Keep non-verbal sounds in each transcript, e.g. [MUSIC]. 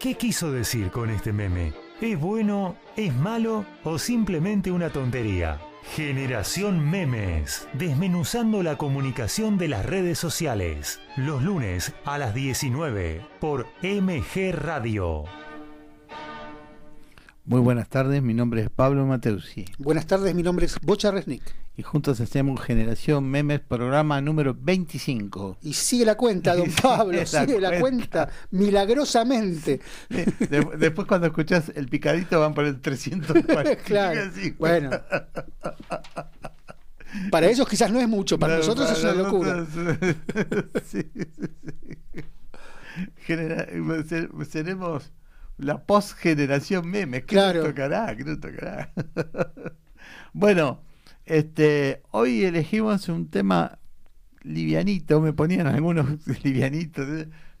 ¿Qué quiso decir con este meme? ¿Es bueno, es malo o simplemente una tontería? Generación Memes, desmenuzando la comunicación de las redes sociales, los lunes a las 19 por MG Radio. Muy buenas tardes, mi nombre es Pablo Mateusi. Buenas tardes, mi nombre es Bocha Resnick. Y juntos hacemos Generación Memes, programa número 25. Y sigue la cuenta, don [LAUGHS] Pablo, sigue la cuenta, milagrosamente. después cuando escuchas el picadito van por el 340. [LAUGHS] claro, bueno. Para ellos quizás no es mucho, para nosotros es una locura. [LAUGHS] sí, seremos la post-generación meme. ¿Qué nos tocará? ¿Qué nos tocará? bueno, este, hoy elegimos un tema livianito, me ponían algunos [LAUGHS] livianitos,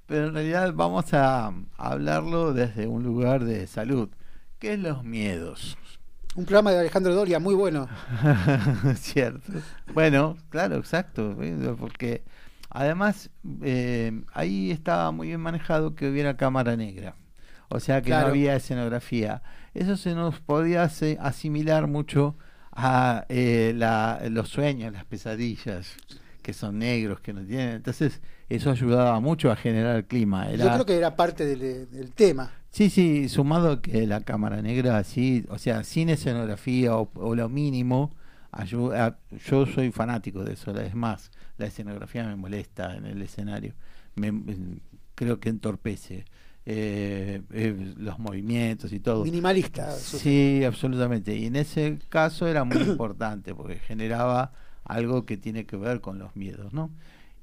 pero en realidad vamos a, hablarlo desde un lugar de salud, que es los miedos. Un programa de Alejandro Doria, muy bueno. [LAUGHS] Cierto. Bueno, claro, exacto, porque además eh, ahí estaba muy bien manejado que hubiera cámara negra o sea que no había escenografía. Eso se nos podía asimilar mucho a eh, los sueños, las pesadillas, que son negros, que no tienen. Entonces, eso ayudaba mucho a generar el clima. Yo creo que era parte del, tema. Sí, sí, sumado que la cámara negra, así, o sea, sin escenografía o, lo mínimo, ayuda, yo soy fanático de eso, es más, la escenografía me molesta en el escenario, me, creo que entorpece. Eh, eh, los movimientos y todo. Minimalista. Sí, absolutamente. Y en ese caso era muy [COUGHS] importante porque generaba algo que tiene que ver con los miedos, ¿no?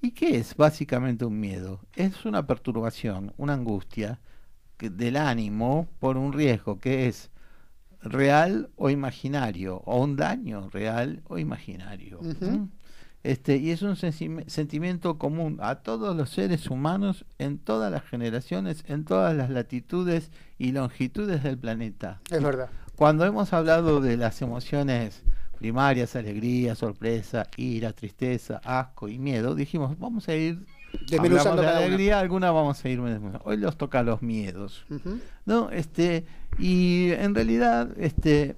¿Y qué es básicamente un miedo? Es una perturbación, una angustia del ánimo por un riesgo que es real o imaginario, o un daño real o imaginario. Este, y es un sentimiento común a todos los seres humanos en todas las generaciones, en todas las latitudes y longitudes del planeta. Es verdad. Cuando hemos hablado de las emociones primarias, alegría, sorpresa, ira, tristeza, asco y miedo, dijimos, vamos a ir de alegría, alguna vamos a ir Hoy los toca los miedos. ¿No? Este, y en realidad, este,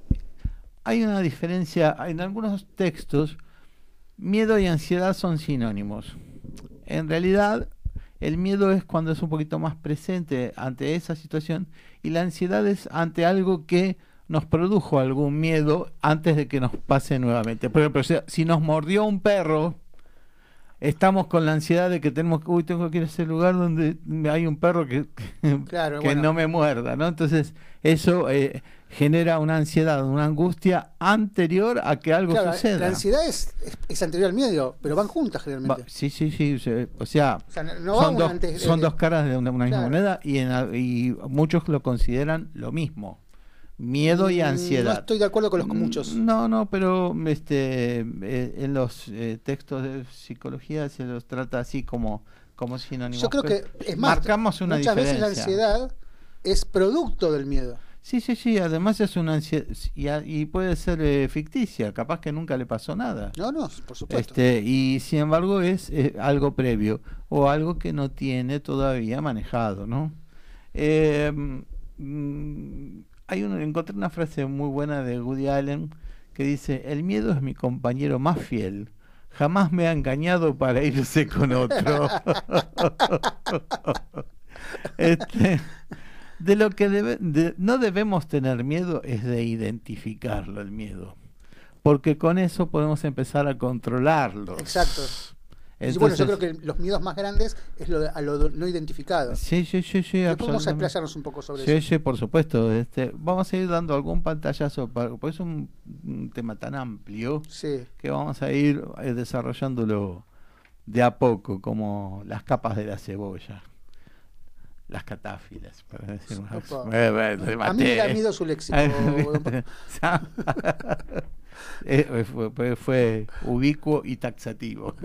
hay una diferencia en algunos textos Miedo y ansiedad son sinónimos. En realidad, el miedo es cuando es un poquito más presente ante esa situación y la ansiedad es ante algo que nos produjo algún miedo antes de que nos pase nuevamente. Por ejemplo, si nos mordió un perro, estamos con la ansiedad de que tenemos que, uy, tengo que ir a ese lugar donde hay un perro que, [LAUGHS] que no me muerda, ¿no? Entonces, eso eh, genera una ansiedad, una angustia anterior a que algo suceda. La ansiedad es, es, anterior al miedo, pero van juntas generalmente. sí, sí, sí. O sea, son, dos, son dos caras de una, misma moneda y, en, y muchos lo consideran lo mismo miedo y mm, ansiedad. No estoy de acuerdo con los mm, muchos. No, no, pero este eh, en los eh, textos de psicología se los trata así como como sinónimos. Yo creo que es más, marcamos una muchas veces la ansiedad es producto del miedo. Sí, sí, sí, además es una ansiedad y, puede ser eh, ficticia, capaz que nunca le pasó nada. No, no, por supuesto. Este, y sin embargo es algo previo o algo que no tiene todavía manejado, ¿no? Eh, hay un, encontré una frase muy buena de Woody Allen que dice, el miedo es mi compañero más fiel. Jamás me ha engañado para irse con otro. [LAUGHS] [LAUGHS] este, de lo que debe, no debemos tener miedo es de identificarlo, el miedo. Porque con eso podemos empezar a controlarlo. Exacto bueno, yo creo que los miedos más grandes es lo a lo no identificado. Sí, sí, sí, sí. Vamos a explayarnos un poco sobre eso. Sí, sí, por supuesto. Este, vamos a ir dando algún pantallazo, porque es un, tema tan amplio que vamos a ir eh, desarrollándolo de a poco, como las capas de la cebolla. Las catáfilas, para decir A mí me da miedo su [LAUGHS] léxico. [LAUGHS] Eh, fue, fue, ubicuo y taxativo.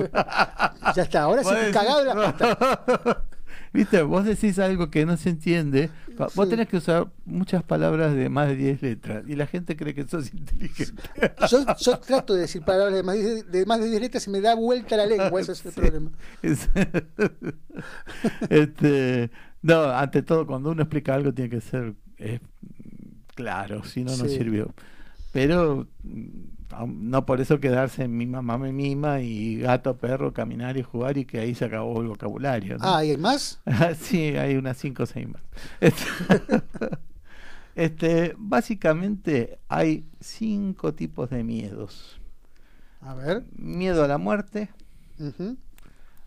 ya está, ahora sí cagado la [LAUGHS] pata. Viste, vos decís algo que no se entiende, vos tenés que usar muchas palabras de más de 10 letras y la gente cree que sos inteligente. Yo, yo trato de decir palabras de más de, más de 10 letras y me da vuelta la lengua, ese es el problema. este, No, ante todo, cuando uno explica algo tiene que ser eh, claro, si no, no sirvió. Pero mm, no por eso quedarse en mi mamá me mima y gato, perro, caminar y jugar y que ahí se acabó el vocabulario. Ah, ¿hay más? [LAUGHS] sí, hay unas cinco o seis más. [LAUGHS] Este, básicamente hay cinco tipos de miedos. A ver. Miedo a la muerte.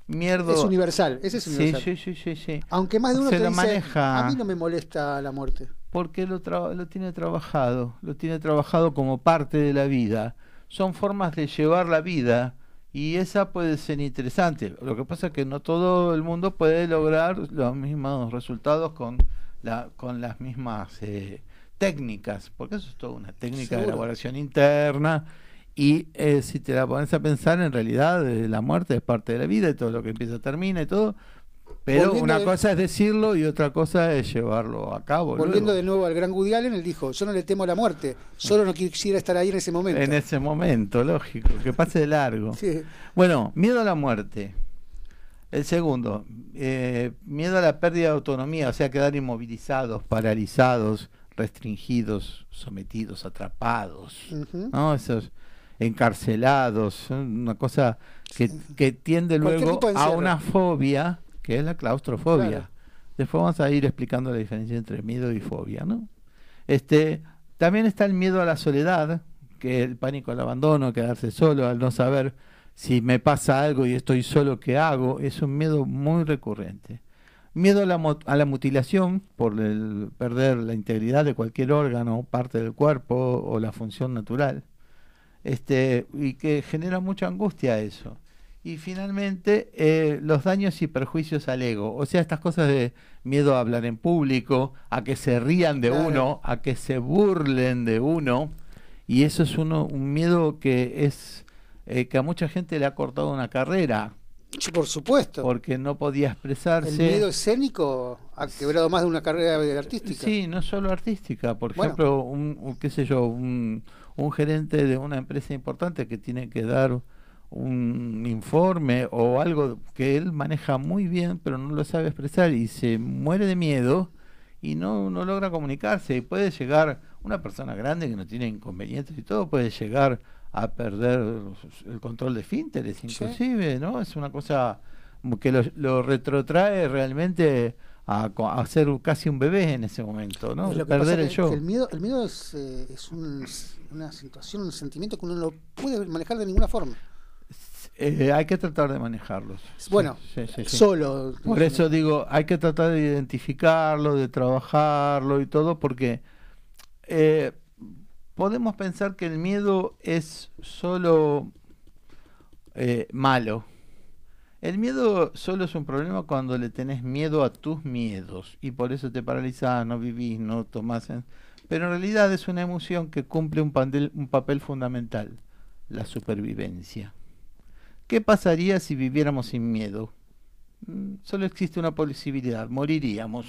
Miedo... Es universal, ese es universal. Sí, sí, sí, sí, Aunque más de uno te dice, maneja... a mí no me molesta la muerte. Porque lo, lo tiene trabajado, lo tiene trabajado como parte de la vida. Son formas de llevar la vida y esa puede ser interesante. Lo que pasa es que no todo el mundo puede lograr los mismos resultados con con las mismas eh, técnicas, porque eso es toda una técnica de elaboración interna. Y eh, si te la pones a pensar, en realidad la muerte es parte de la vida y todo lo que empieza termina y todo. Pero una cosa es decirlo y otra cosa es llevarlo a cabo. Volviendo de nuevo al gran Woody Allen, él dijo, yo no le temo a la muerte, solo no quisiera estar ahí en ese momento. En ese momento, lógico, que pase de largo. Bueno, miedo a la muerte. El segundo, eh, miedo a la pérdida de autonomía, o sea, quedar inmovilizados, paralizados, restringidos, sometidos, atrapados, ¿no? Esos encarcelados, una cosa que, que tiende luego a una fobia, que es la claustrofobia. Después vamos a ir explicando la diferencia entre miedo y fobia, ¿no? Este, también está el miedo a la soledad, que es el pánico al abandono, quedarse solo, al no saber si me pasa algo y estoy solo, ¿qué hago? Es un miedo muy recurrente. Miedo a la, a la mutilación por el perder la integridad de cualquier órgano, parte del cuerpo o la función natural. Este, y que genera mucha angustia eso. Y finalmente, eh, los daños y perjuicios al ego. O sea, estas cosas de miedo a hablar en público, a que se rían de uno, a que se burlen de uno. Y eso es uno, un miedo que es eh, que a mucha gente le ha cortado una carrera. por supuesto. Porque no podía expresarse. ¿El miedo escénico ha quebrado más de una carrera artística? Sí, no solo artística. Por ejemplo, un, qué sé yo, un, un gerente de una empresa importante que tiene que dar un informe o algo que él maneja muy bien, pero no lo sabe expresar y se muere de miedo y no, no logra comunicarse. Y puede llegar, una persona grande que no tiene inconvenientes y todo, puede llegar a perder el control de finteres inclusive, ¿no? Es una cosa que lo, retrotrae realmente a, a, ser casi un bebé en ese momento, ¿no? perder el show. el miedo, el miedo es, eh, es una situación, un sentimiento que uno no puede manejar de ninguna forma. Eh, hay que tratar de manejarlos. Bueno, solo. Por eso digo, hay que tratar de identificarlo, de trabajarlo y todo, porque eh, podemos pensar que el miedo es solo eh, malo. El miedo solo es un problema cuando le tenés miedo a tus miedos y por eso te paralizás, no vivís, no tomás. Pero en realidad es una emoción que cumple un, un papel fundamental, la supervivencia. ¿Qué pasaría si viviéramos sin miedo? Mm, solo existe una posibilidad, moriríamos.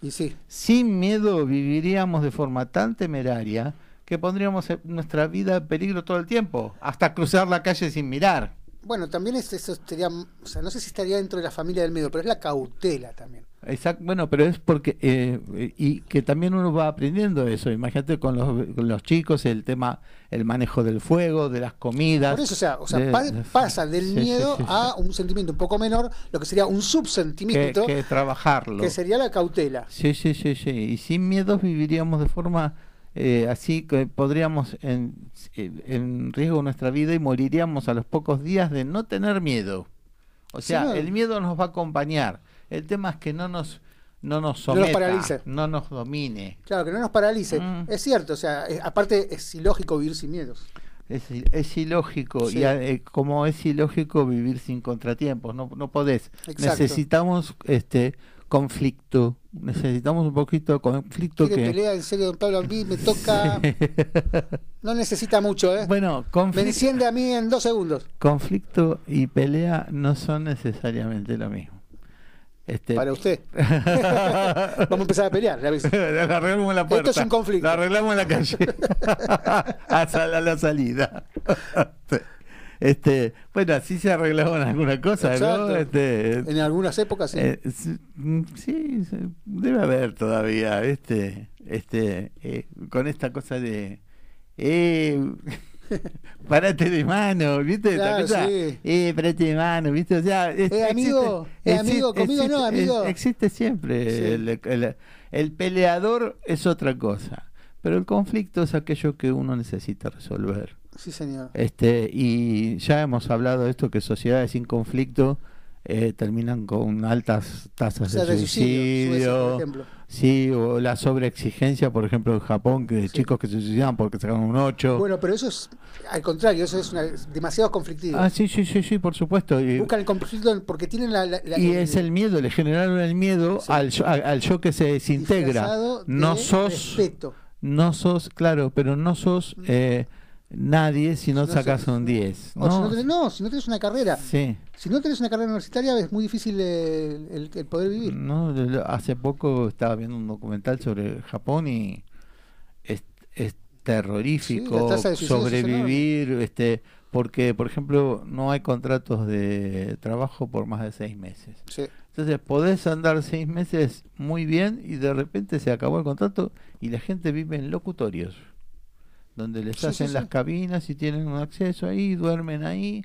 Y sí. Sin miedo viviríamos de forma tan temeraria que pondríamos nuestra vida en peligro todo el tiempo, hasta cruzar la calle sin mirar. Bueno, también es, eso estaría, o sea, no sé si estaría dentro de la familia del medio, pero es la cautela también. Exacto, bueno, pero es porque, eh, y que también uno va aprendiendo eso, imagínate con los, con los chicos el tema, el manejo del fuego, de las comidas. Por eso, o sea, pasa del miedo a un sentimiento un poco menor, lo que sería un subsentimiento. Que, que trabajarlo. Que sería la cautela. Sí, sí, sí, sí, y sin miedos viviríamos de forma eh, así que podríamos en, en, riesgo nuestra vida y moriríamos a los pocos días de no tener miedo. O sea, el miedo nos va a acompañar. El tema es que no nos no nos someta, no nos paralice. No nos domine. Claro, que no nos paralice. Mm. Es cierto, o sea, aparte es ilógico vivir sin miedos. Es, es ilógico, y eh, como es ilógico vivir sin contratiempos, no, no podés. Necesitamos este conflicto. Necesitamos un poquito de conflicto. que pelea en serio, don Pablo? A mí me toca. [LAUGHS] no necesita mucho, ¿eh? Bueno, Me enciende a mí en dos segundos. Conflicto y pelea no son necesariamente lo mismo. Este... Para usted. [LAUGHS] Vamos a empezar a pelear. La arreglamos en la puerta. Esto es un conflicto. La arreglamos en la calle. [LAUGHS] a, la salida. [LAUGHS] Este, bueno, así se arreglaban algunas cosas, ¿no? Este, en algunas épocas sí. Eh, mm, sí, debe haber todavía, este, este, eh, con esta cosa de, eh, [LAUGHS] parate de mano, ¿viste? Claro, sí. Eh, parate de mano, ¿viste? O sea, eh, amigo, eh, amigo, conmigo no, amigo. Existe siempre. el, peleador es otra cosa, pero el conflicto es aquello que uno necesita resolver. Sí, señor. Este, y ya hemos hablado de esto, que sociedades sin conflicto eh, terminan con altas tasas de suicidio. sí, o la sobreexigencia, por ejemplo, en Japón, que de chicos que se suicidan porque sacan un 8. Bueno, pero eso es, al contrario, eso es demasiado conflictivo. Ah, sí, sí, sí, sí, por supuesto. Buscan el conflicto porque tienen la... y es el miedo, le generaron el miedo al, al, yo que se desintegra. No sos... No sos, claro, pero no sos... Mm. Eh, nadie si no, sacas un 10. ¿no? Si no, tenés, no, si no tienes una carrera. Sí. Si no tenés una carrera universitaria es muy difícil el, poder vivir. No, hace poco estaba viendo un documental sobre Japón y es, terrorífico sobrevivir, este, porque por ejemplo no hay contratos de trabajo por más de seis meses. Sí. Entonces podés andar seis meses muy bien y de repente se acabó el contrato y la gente vive en locutorios donde les hacen las cabinas y tienen un acceso ahí, duermen ahí,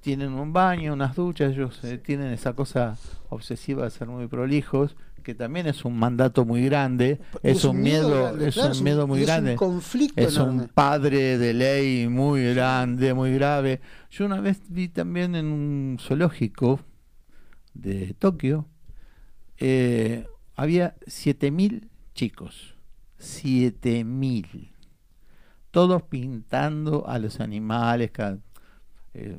tienen un baño, unas duchas, ellos eh, tienen esa cosa obsesiva de ser muy prolijos, que también es un mandato muy grande, es, un miedo, es un miedo muy grande, es un conflicto es un padre de ley muy grande, muy grave. Yo una vez vi también en un zoológico de Tokio, eh, había 7000 chicos, 7000 todos pintando a los animales, eh,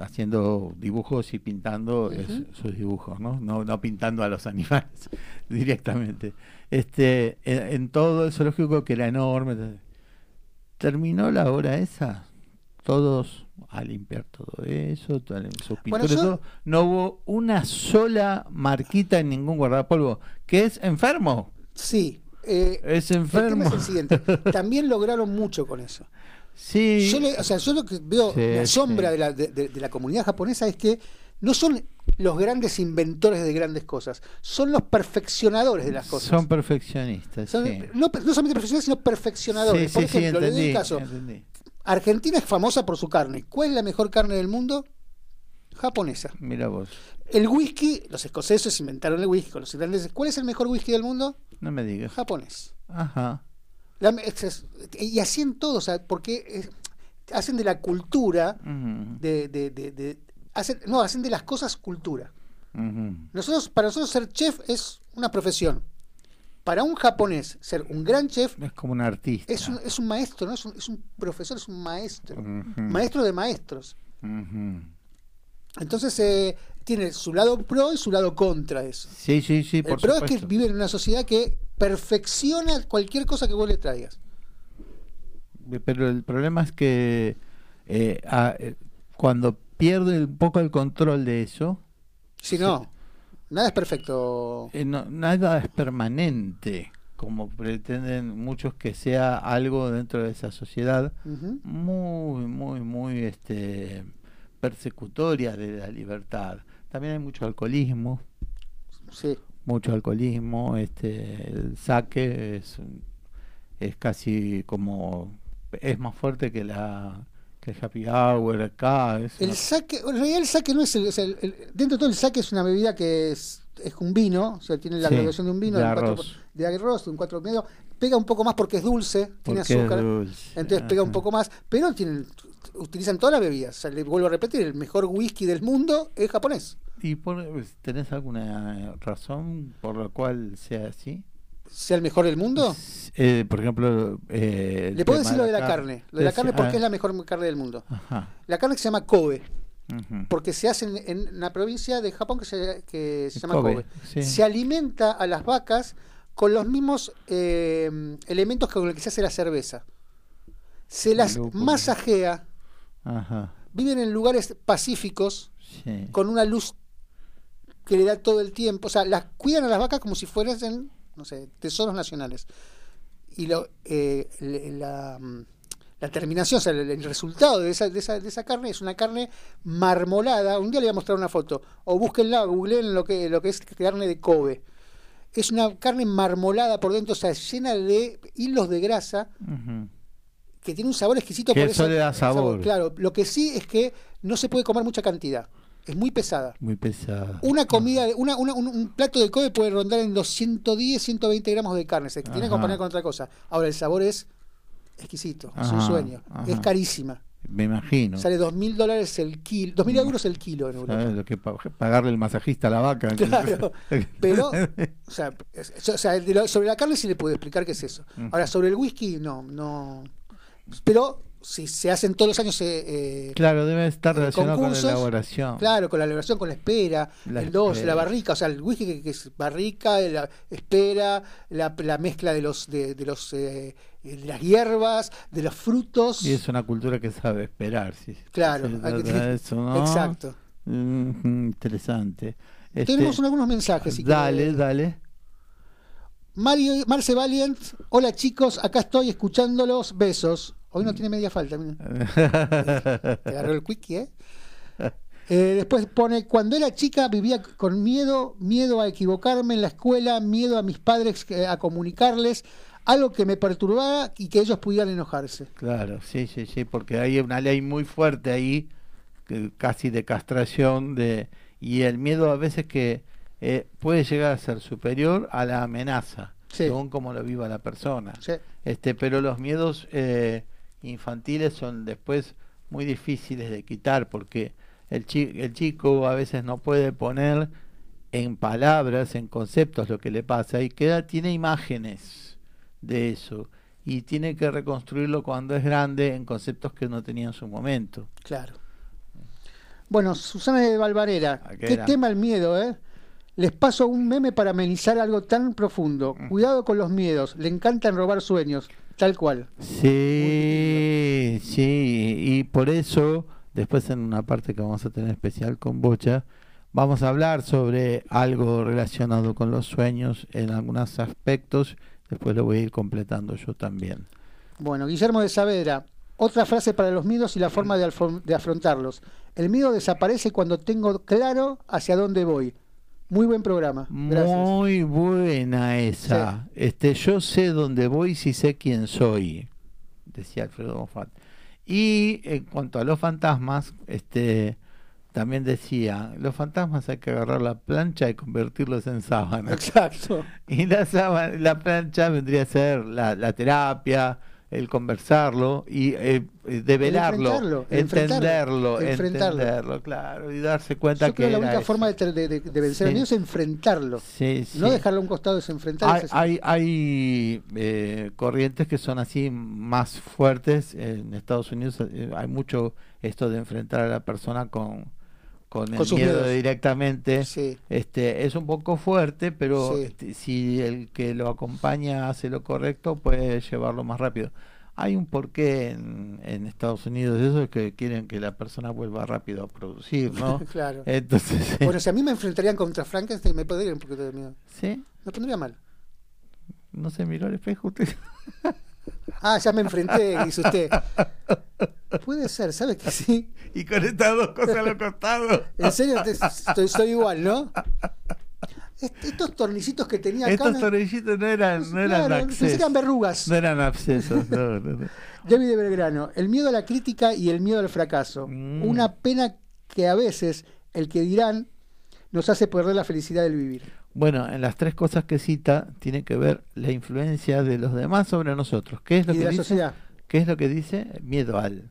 haciendo dibujos y pintando sus dibujos, ¿no? ¿no? pintando a los animales [LAUGHS] directamente. Este, en, todo el zoológico que era enorme. Terminó la hora esa, todos a limpiar todo eso, sus pinturas, no hubo una sola marquita en ningún guardapolvo, que es enfermo. Sí, eh, es enfermo. El, es el siguiente. [LAUGHS] También lograron mucho con eso. Sí. Yo, o sea, yo lo que veo, la sombra de, la, de, la comunidad japonesa es que no son los grandes inventores de grandes cosas, son los perfeccionadores de las cosas. Son perfeccionistas. no, no, solamente perfeccionistas, sino perfeccionadores. Por ejemplo, le doy caso. Argentina es famosa por su carne. ¿Cuál es la mejor carne del mundo? Japonesa. Mira vos. El whisky, los escoceses inventaron el whisky con los irlandeses. ¿Cuál es el mejor whisky del mundo? No me digas. Japonés. Ajá. y así en todo, o sea, porque hacen de la cultura, de, de, de, hacen, no, hacen de las cosas cultura. Nosotros, para nosotros ser chef es una profesión. Para un japonés ser un gran chef es como un artista. Es un, es un maestro, ¿no? Es un, es un profesor, es un maestro. Maestro de maestros. Entonces eh, tiene su lado pro y su lado contra eso. Sí, sí, sí. Por el pro es que vive en una sociedad que perfecciona cualquier cosa que vos le traigas. Pero el problema es que eh, eh, cuando pierde un poco el control de eso. Si no, nada es perfecto. nada es permanente como pretenden muchos que sea algo dentro de esa sociedad muy muy muy este persecutoria de la libertad. También hay mucho alcoholismo. Sí. Mucho alcoholismo. Este, el saque es, es casi como. Es más fuerte que la que el happy hour acá. el saque, en realidad el saque no es el, dentro de todo el saque es una bebida que es, es un vino, o sea, tiene la graduación de un vino de, arroz. de arroz, un cuatro medio, pega un poco más porque es dulce, tiene azúcar, entonces pega un poco más, pero tiene utilizan todas las bebidas. le vuelvo a repetir, el mejor whisky del mundo es japonés. ¿Y por, tenés alguna razón por la cual sea así? ¿Sea el mejor del mundo? Eh, por ejemplo... Eh, le puedo decir lo de la carne. Lo de la carne porque ah. es la mejor carne del mundo. La carne que se llama Kobe. Porque se hace en, una provincia de Japón que se, que se llama Kobe. Se alimenta a las vacas con los mismos eh, elementos con los que se hace la cerveza. Se las masajea Viven en lugares pacíficos, con una luz que le da todo el tiempo. O sea, las cuidan a las vacas como si fueran, no sé, tesoros nacionales. Y lo, eh, la, mm, la terminación, o sea, el, resultado de esa, de, esa, de esa carne es una carne marmolada. Un día le voy a mostrar una foto. O búsquenla, googleen lo que, lo que es carne de Kobe. Es una carne marmolada por dentro, o sea, llena de hilos de grasa. Que tiene un sabor exquisito por eso. le da sabor. Claro, lo que sí es que no se puede comer mucha cantidad. Es muy pesada. Muy pesada. Una comida, una, una, un, plato de Kobe puede rondar en los 110, 120 gramos de carne. Se tiene que acompañar con otra cosa. Ahora, el sabor es exquisito, es un sueño. Es carísima. Me imagino. Sale dos mil dólares el kilo, dos mil euros el kilo en Europa. Lo que pagarle el masajista a la vaca. [LAUGHS] Claro, pero, o sea, sobre la carne sí le puedo explicar qué es eso. Ahora, sobre el whisky, no, no. Pero si se hacen todos los años. Eh, eh claro, debe estar eh, relacionado con la elaboración. Claro, con la elaboración, con la espera, el dos, la barrica, o sea, el whisky que, es barrica, la espera, la, la mezcla de los de, de los eh, de las hierbas, de los frutos. Y es una cultura que sabe esperar, sí. Claro, exacto. interesante. Tenemos este, algunos mensajes. dale, dale. Mario, Marce Valiant, hola chicos, acá estoy escuchándolos, besos. Hoy no tiene media falta. [LAUGHS] Te agarró el quickie, ¿eh? ¿eh? Después pone, cuando era chica vivía con miedo, miedo a equivocarme en la escuela, miedo a mis padres eh, a comunicarles, algo que me perturbaba y que ellos pudieran enojarse. Claro, sí, sí, sí, porque hay una ley muy fuerte ahí, casi de castración, de y el miedo a veces que eh, puede llegar a ser superior a la amenaza, según como lo viva la persona. Este, pero los miedos... Eh, infantiles son después muy difíciles de quitar porque el, el chico a veces no puede poner en palabras, en conceptos lo que le pasa y queda, tiene imágenes de eso y tiene que reconstruirlo cuando es grande en conceptos que no tenía en su momento. Claro. Bueno, Susana de Valvarera, ah, qué, tema el miedo, ¿eh? Les paso un meme para amenizar algo tan profundo. Mm. Cuidado con los miedos, le encantan robar sueños. Tal cual. Sí, sí, y por eso, después en una parte que vamos a tener especial con Bocha, vamos a hablar sobre algo relacionado con los sueños en algunos aspectos, después lo voy a ir completando yo también. Bueno, Guillermo de Saavedra, otra frase para los miedos y la forma de, de afrontarlos. El miedo desaparece cuando tengo claro hacia dónde voy. Muy buen programa. Muy buena esa. Este, yo sé dónde voy si sé quién soy, decía Alfredo Moffat. Y en cuanto a los fantasmas, este también decía, los fantasmas hay que agarrar la plancha y convertirlos en sábana. Exacto. [LAUGHS] Y la la plancha vendría a ser la, la terapia, el conversarlo y eh, develarlo, entenderlo, entenderlo, claro, y darse cuenta que la única forma de, vencer es enfrentarlo, no dejarlo a un costado, es enfrentarlo. Hay, hay, eh, corrientes que son así más fuertes en Estados Unidos, eh, hay mucho esto de enfrentar a la persona con con el miedo directamente. Este es un poco fuerte pero este, si el que lo acompaña hace lo correcto puede llevarlo más rápido. Hay un porqué en, en Estados Unidos eso es que quieren que la persona vuelva rápido a producir no [LAUGHS] claro. Entonces [LAUGHS] bueno si a mí me enfrentarían contra Frankenstein me podría un poquito de miedo. Sí me pondría mal. No se miró al espejo usted [LAUGHS] Ah, ya me enfrenté, dice usted. Puede ser, ¿sabe que sí? Y con estas dos cosas a los costados. En serio, estoy, igual, ¿no? estos tornicitos que tenía acá. Estos tornicitos no eran, no eran accesos. eran verrugas. No eran abscesos, no, no, no. David de Belgrano, el miedo a la crítica y el miedo al fracaso. Mm. Una pena que a veces el que dirán nos hace perder la felicidad del vivir. Bueno, en las tres cosas que cita tiene que ver la influencia de los demás sobre nosotros. ¿Qué es lo que la dice? sociedad. ¿Qué es lo que dice? Miedo al.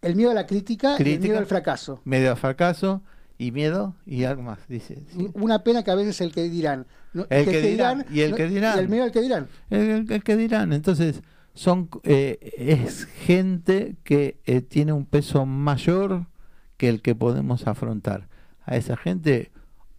El miedo a la crítica, y el miedo al fracaso. Miedo al fracaso y miedo y algo más, dice. Una pena que a veces el que dirán. el que, dirán, y el que dirán. el miedo al que dirán. El, que dirán. Entonces, son eh, es gente que eh, tiene un peso mayor que el que podemos afrontar. A esa gente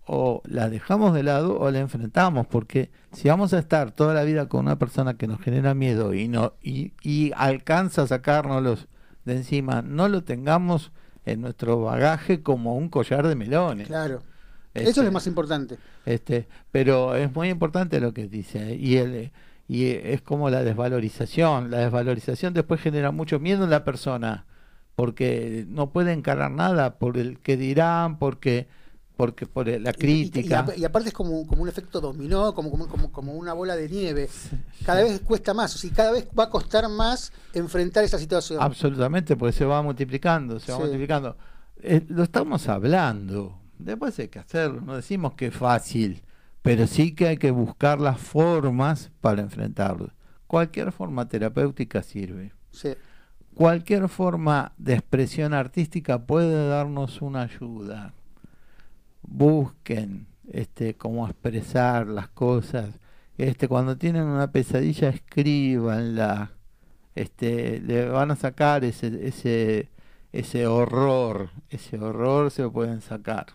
o la dejamos de lado o la enfrentamos, porque si vamos a estar toda la vida con una persona que nos genera miedo y no y, y alcanza a sacárnoslos de encima, no lo tengamos en nuestro bagaje como un collar de melones. Claro. Eso es lo este, más importante. Este, pero es muy importante lo que dice y el y es como la desvalorización. La desvalorización después genera mucho miedo en la persona porque no puede encarar nada por el que dirán, porque porque por la crítica. Y, aparte es como, como un efecto dominó, como, como, como, una bola de nieve. Cada vez cuesta más, o sea, cada vez va a costar más enfrentar esa situación. Absolutamente, porque se va multiplicando, se va multiplicando. Eh, lo estamos hablando, después hay que hacerlo, no decimos que es fácil, pero sí que hay que buscar las formas para enfrentarlo. Cualquier forma terapéutica sirve. Cualquier forma de expresión artística puede darnos una ayuda busquen este cómo expresar las cosas. Este cuando tienen una pesadilla escríbanla. Este le van a sacar ese ese ese horror, ese horror se lo pueden sacar.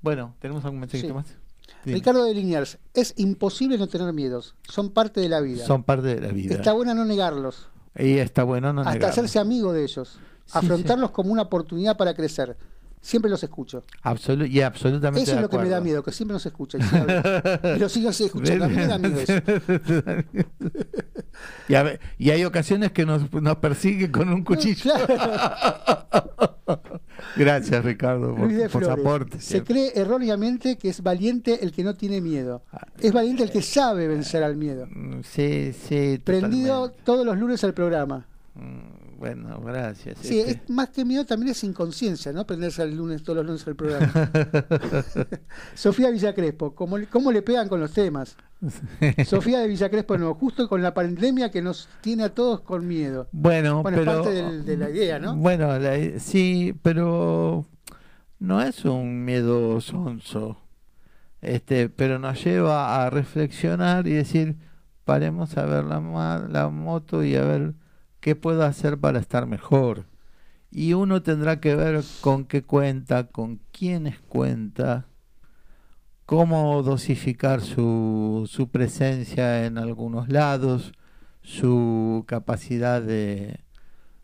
Bueno, tenemos algún mensaje más. Ricardo de Liniers, es imposible no tener miedos, son parte de la vida. Son parte de la vida. Está bueno no negarlos. Y está bueno no Hasta hacerse amigo de ellos, afrontarlos como una oportunidad para crecer siempre los escucho. y absolutamente. Eso es lo que me da miedo, que siempre nos escucha. Y, los sigo escuchando. A mí me da miedo eso. [LAUGHS] y, hay ocasiones que nos, nos persigue con un cuchillo. [LAUGHS] [LAUGHS] Gracias, Ricardo, por, por su aporte. Se cree erróneamente que es valiente el que no tiene miedo. Es valiente el que sabe vencer al miedo. Mm, sí, sí. Prendido todos los lunes al programa. Bueno, gracias. Sí, este. es, más que miedo también es inconsciencia, ¿no? Prenderse el lunes, todos los lunes al programa. [LAUGHS] Sofía Villacrespo, ¿cómo, ¿cómo le pegan con los temas? [LAUGHS] Sofía de Villacrespo, no, justo con la pandemia que nos tiene a todos con miedo. Bueno, bueno es parte de la idea, ¿no? Bueno, sí, pero no es un miedo sonso, este, pero nos lleva a reflexionar y decir, paremos a ver la, la moto y a ver ¿Qué puedo hacer para estar mejor? Y uno tendrá que ver con qué cuenta, con quiénes cuenta, cómo dosificar su, su presencia en algunos lados, su capacidad de,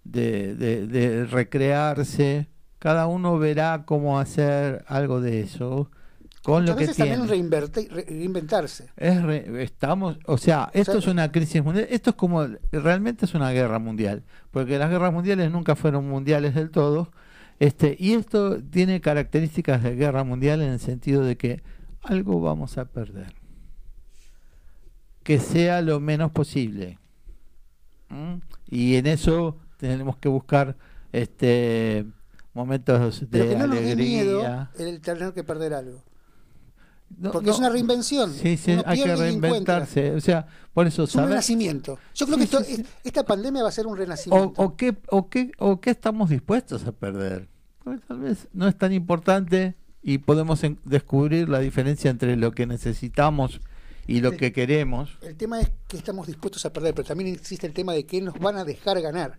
de, de recrearse. Cada uno verá cómo hacer algo de eso con lo que tiene. reinventarse. Es estamos, o sea, esto es una crisis mundial, esto es como realmente es una guerra mundial, porque las guerras mundiales nunca fueron mundiales del todo. Este, y esto tiene características de guerra mundial en el sentido de que algo vamos a perder. Que sea lo menos posible. ¿Mm? Y en eso tenemos que buscar este momentos de alegría. el tener que perder algo. Porque es una reinvención. Sí, sí, hay que reinventarse. O sea, por eso es un renacimiento. Yo creo que esta pandemia va a ser un renacimiento. O, qué, o, qué, o qué estamos dispuestos a perder. tal vez no es tan importante y podemos descubrir la diferencia entre lo que necesitamos y lo que queremos. El tema es que estamos dispuestos a perder, pero también existe el tema de que nos van a dejar ganar.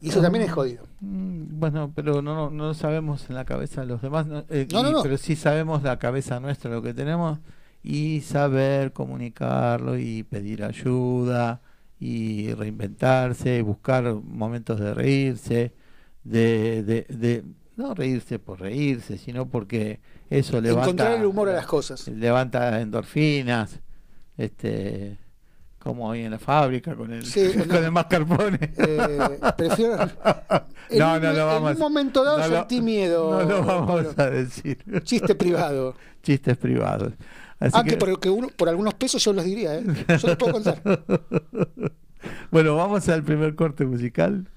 Y eso también es jodido. Mm, bueno, pero no, no, sabemos en la cabeza de los demás, eh, pero sí sabemos la cabeza nuestra, lo que tenemos, y saber comunicarlo y pedir ayuda y reinventarse, y buscar momentos de reírse, de, de, de no reírse por reírse, sino porque eso levanta... Encontrar el humor a las cosas. Levanta endorfinas, este como hoy en la fábrica con el, [LAUGHS] con el mascarpone. Eh, prefiero. [LAUGHS] no, no vamos En un momento dado sentí [LAUGHS] miedo. No lo vamos a decir. Chiste privado. Chistes privados. Así ah, que, por, que uno, por algunos pesos yo los diría, ¿eh? Yo les puedo contar. bueno, vamos al primer corte musical.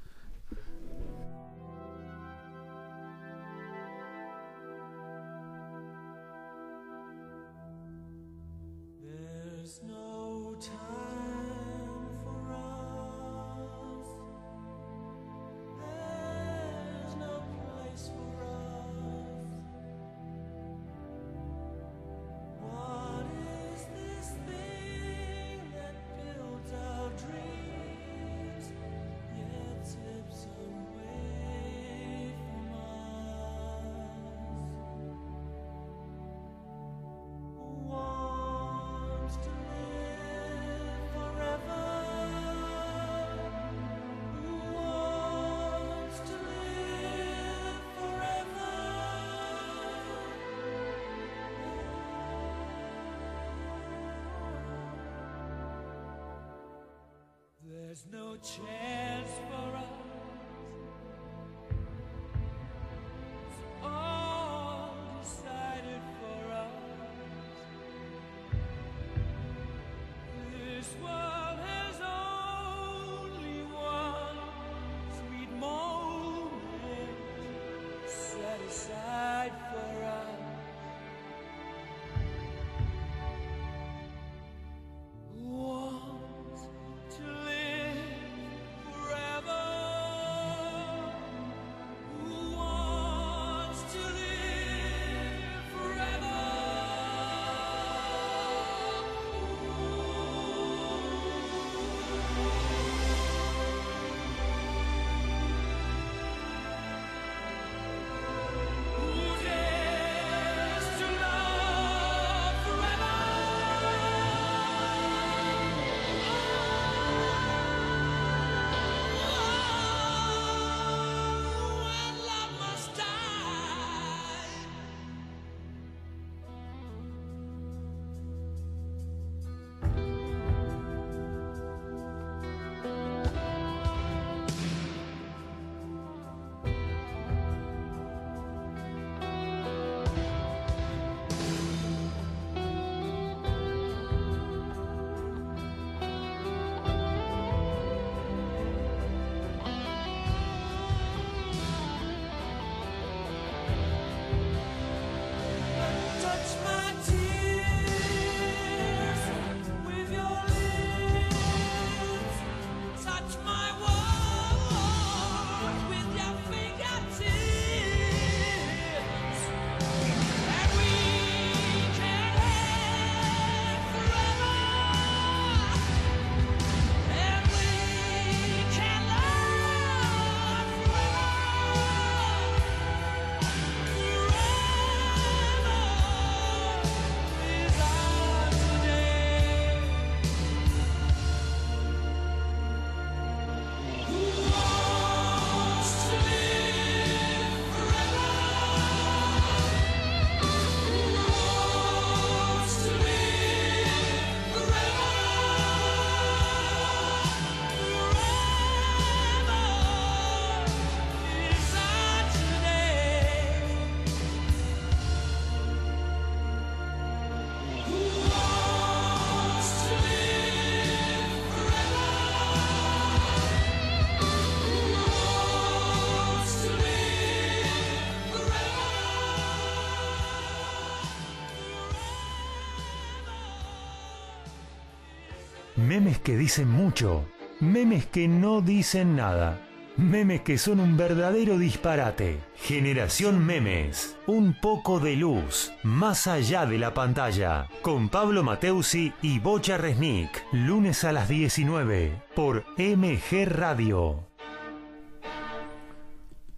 Memes que dicen mucho, memes que no dicen nada, memes que son un verdadero disparate. Generación Memes, un poco de luz, más allá de la pantalla, con Pablo Mateusi y Bocha Resnick, lunes a las 19 por MG Radio.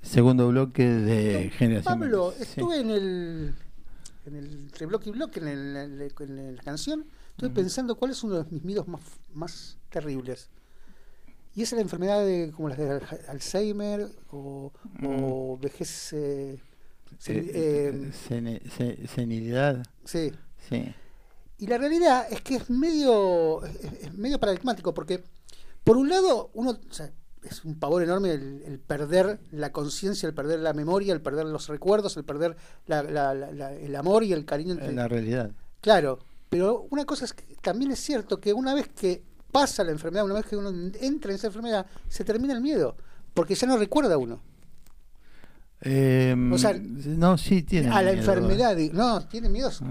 Segundo bloque de Generación Pablo, estuve en el en el entre bloque y bloque en la canción Estoy pensando cuál es uno de mis miedos más, más terribles. Y es la enfermedad de, como las de Alzheimer o, vejez. Eh, eh, senilidad. Sí. sí. Y la realidad es que es medio, es, medio paradigmático, porque por un lado, uno es un pavor enorme el, perder la conciencia, el perder la memoria, el perder los recuerdos, el perder el amor y el cariño. Entre... La realidad. Claro, pero una cosa es que también es cierto que una vez que pasa la enfermedad, una vez que uno entra en esa enfermedad, se termina el miedo, porque ya no recuerda uno. Em, o sea, no, sí tiene. A la enfermedad, no, tiene miedos,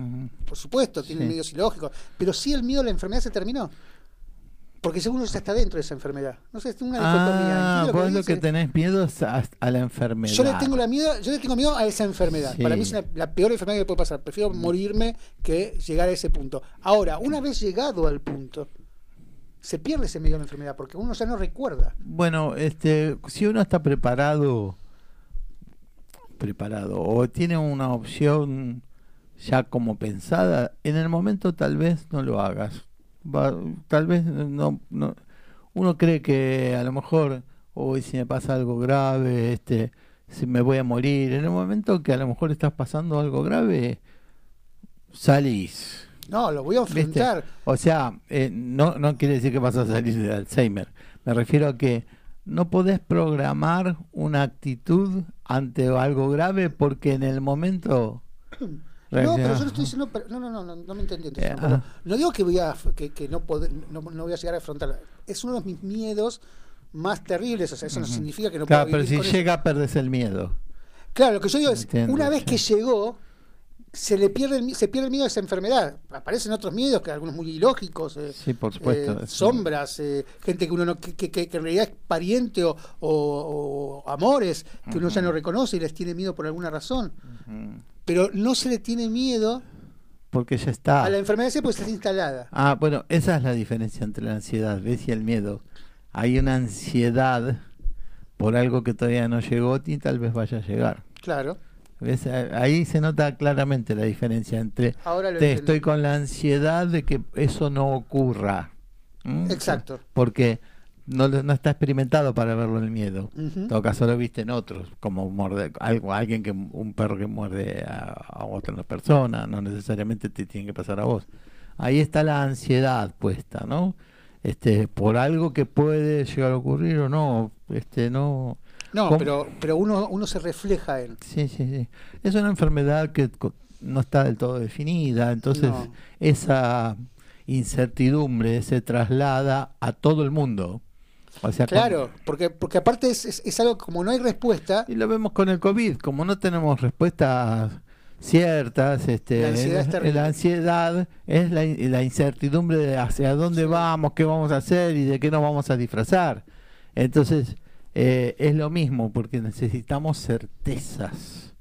por supuesto, tiene miedos ilógicos, pero sí el miedo a la enfermedad se terminó. Porque según ya está dentro de esa enfermedad. No sé, es una dicotomía. Ah, vos lo que, tenés miedo es a, la enfermedad. Yo le tengo, la miedo, yo le tengo miedo a esa enfermedad. Para mí es la peor enfermedad que puede pasar. Prefiero morirme que llegar a ese punto. Ahora, una vez llegado al punto, se pierde ese miedo a la enfermedad porque uno ya no recuerda. Bueno, este, si uno está preparado, preparado, o tiene una opción ya como pensada, en el momento tal vez no lo hagas tal vez no, no, uno cree que a lo mejor hoy si me pasa algo grave, este, si me voy a morir, en el momento que a lo mejor estás pasando algo grave, salís. No, lo voy a enfrentar. O sea, eh, no, no quiere decir que vas a salir de Alzheimer, Me refiero a que no podés programar una actitud ante algo grave porque en el momento... No, pero yo no estoy diciendo, no, no, no, no, me entendí. No digo que voy a que, que no, voy a llegar a afrontar. Es uno de mis miedos más terribles. O sea, eso no significa que no claro, pero si llega, perdes el miedo. Claro, lo que yo digo es, una vez que llegó, se le pierde el, se pierde el miedo a esa enfermedad. Aparecen otros miedos, que algunos muy ilógicos. Eh, sí, por supuesto. Eh, sombras, eh, gente que uno no, que, que, en realidad es pariente o, o, amores que uno ya no reconoce y les tiene miedo por alguna razón. Pero no se le tiene miedo. Porque ya está. A la enfermedad sí, pues está instalada. Ah, bueno, esa es la diferencia entre la ansiedad, ¿ves? Y el miedo. Hay una ansiedad por algo que todavía no llegó y tal vez vaya a llegar. Claro. Ahí se nota claramente la diferencia entre te estoy con la ansiedad de que eso no ocurra. Exacto. Porque no, no está experimentado para verlo en el miedo. En todo caso lo viste en otros, como morde, algo, alguien que un perro que muerde a, a otra persona, no necesariamente te tiene que pasar a vos. Ahí está la ansiedad puesta, ¿no? Este, por algo que puede llegar a ocurrir o no, este, no no, pero, pero uno, uno se refleja en. Sí, sí, sí. Es una enfermedad que no está del todo definida, entonces esa incertidumbre se traslada a todo el mundo. O sea, claro, porque, porque aparte es, es, algo como no hay respuesta. Y lo vemos con el COVID, como no tenemos respuestas ciertas, este, la ansiedad es, la ansiedad es la, la, incertidumbre de hacia dónde vamos, qué vamos a hacer y de qué nos vamos a disfrazar. Entonces, eh, es lo mismo porque necesitamos certezas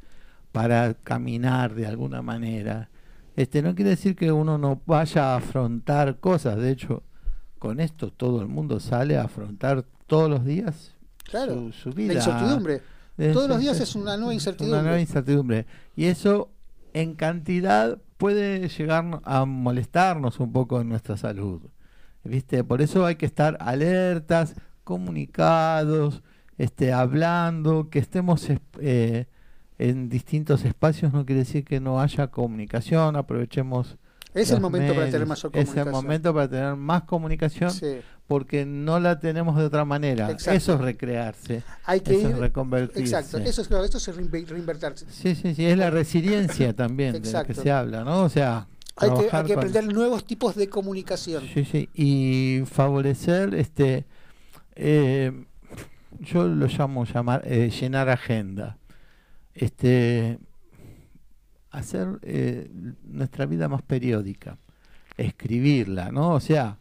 para caminar de alguna manera. Este no quiere decir que uno no vaya a afrontar cosas, de hecho, con esto todo el mundo sale a afrontar todos los días su, vida. La incertidumbre. todos los días es una nueva incertidumbre. Una nueva incertidumbre. Y eso en cantidad puede llegar a molestarnos un poco en nuestra salud. ¿Viste? Por eso hay que estar alertas, comunicados, este, hablando, que estemos eh, en distintos espacios no quiere decir que no haya comunicación, aprovechemos. Es el momento para tener más comunicación. Es el momento para tener más comunicación porque no la tenemos de otra manera. Eso es recrearse. Hay que eso es reconvertirse. Exacto, eso es claro, esto es reinvertirse. Sí, sí, sí, es la resiliencia [COUGHS] también de la que se habla, ¿no? O sea, hay que, hay que aprender nuevos tipos de comunicación. Sí, sí, y favorecer este eh, yo lo llamo llamar eh, llenar agenda. Este hacer eh, nuestra vida más periódica, escribirla, ¿no? O sea,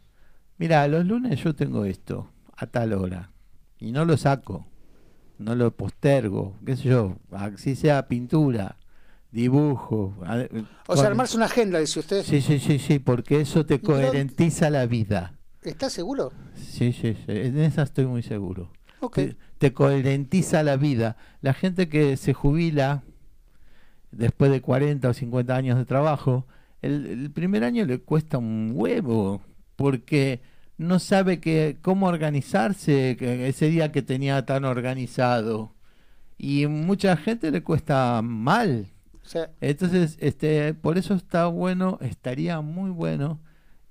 mira, los lunes yo tengo esto a tal hora y no lo saco, no lo postergo, qué sé yo, así sea pintura, dibujo. O sea, armarse una agenda, dice usted. Sí, sí, sí, sí, porque eso te coherentiza la vida. ¿Estás seguro? Sí, sí, sí, en esa estoy muy seguro. Te, coherentiza la vida. La gente que se jubila después de 40 o 50 años de trabajo, el, primer año le cuesta un huevo, porque no sabe que, cómo organizarse ese día que tenía tan organizado. Y mucha gente le cuesta mal. Entonces, este, por eso está bueno, estaría muy bueno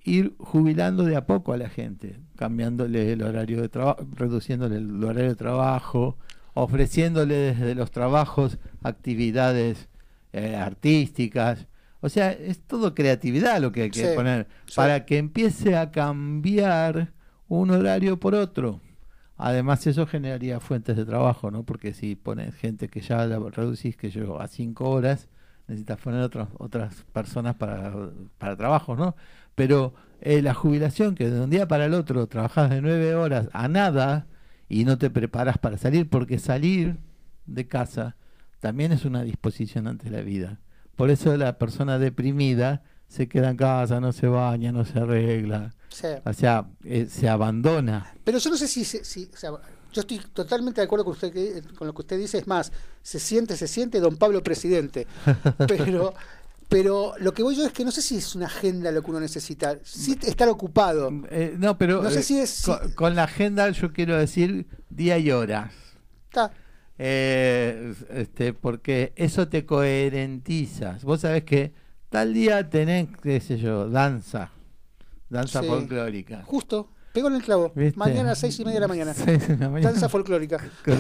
ir jubilando de a poco a la gente, cambiándole el horario de trabajo, reduciéndole el horario de trabajo, ofreciéndole desde los trabajos actividades eh, artísticas. O sea, es todo creatividad lo que hay que poner para que empiece a cambiar un horario por otro. Además, eso generaría fuentes de trabajo, ¿no? Porque si pones gente que ya la reducís, que yo a cinco horas, necesitas poner otras otras personas para, para trabajo, ¿no? Pero eh, la jubilación, que de un día para el otro trabajas de nueve horas a nada y no te preparas para salir, porque salir de casa también es una disposición ante la vida. Por eso la persona deprimida se queda en casa, no se baña, no se arregla. O sea, eh, se abandona. Pero yo no sé si, si, yo estoy totalmente de acuerdo con usted con lo que usted dice, es más, se siente, se siente don Pablo presidente. [LAUGHS] Pero pero lo que voy yo es que no sé si es una agenda lo que uno necesita. Sí estar ocupado. Eh, no, pero no sé eh, si es, con, la agenda yo quiero decir día y hora. Está. Eh, este, porque eso te coherentiza. Vos sabés que tal día tenés, qué sé yo, danza. Danza folclórica. Justo. pegó en el clavo. Mañana a [LAUGHS] seis y media de la mañana. Danza folclórica. [LAUGHS]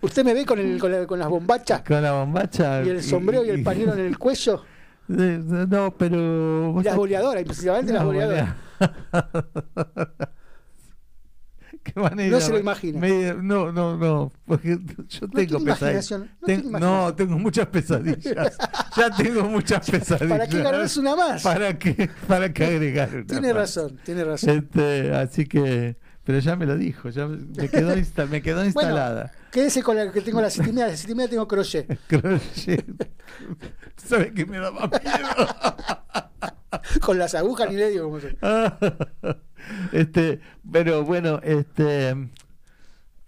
¿Usted me ve con, el, con, las bombachas? Con la bombacha. Y el sombrero y, el pañuelo en el cuello. [LAUGHS] No, pero. Las boleadoras, principalmente las boleadoras. [LAUGHS] No se lo imagina. no, no, no. Porque yo tengo pesadillas. No, tengo muchas pesadillas. [LAUGHS] ya tengo muchas pesadillas. ¿Para qué agarras una más? ¿Para qué, para qué agregar una Tiene razón, tiene razón. Este, así que. Pero ya me lo dijo, ya me [LAUGHS] quedó, me quedó instalada. Bueno, quédese con la que tengo la sitimia, la sitimia tengo crochet. crochet. ¿Sabes qué me da más miedo? con las agujas ni le digo cómo se. Este, pero bueno, este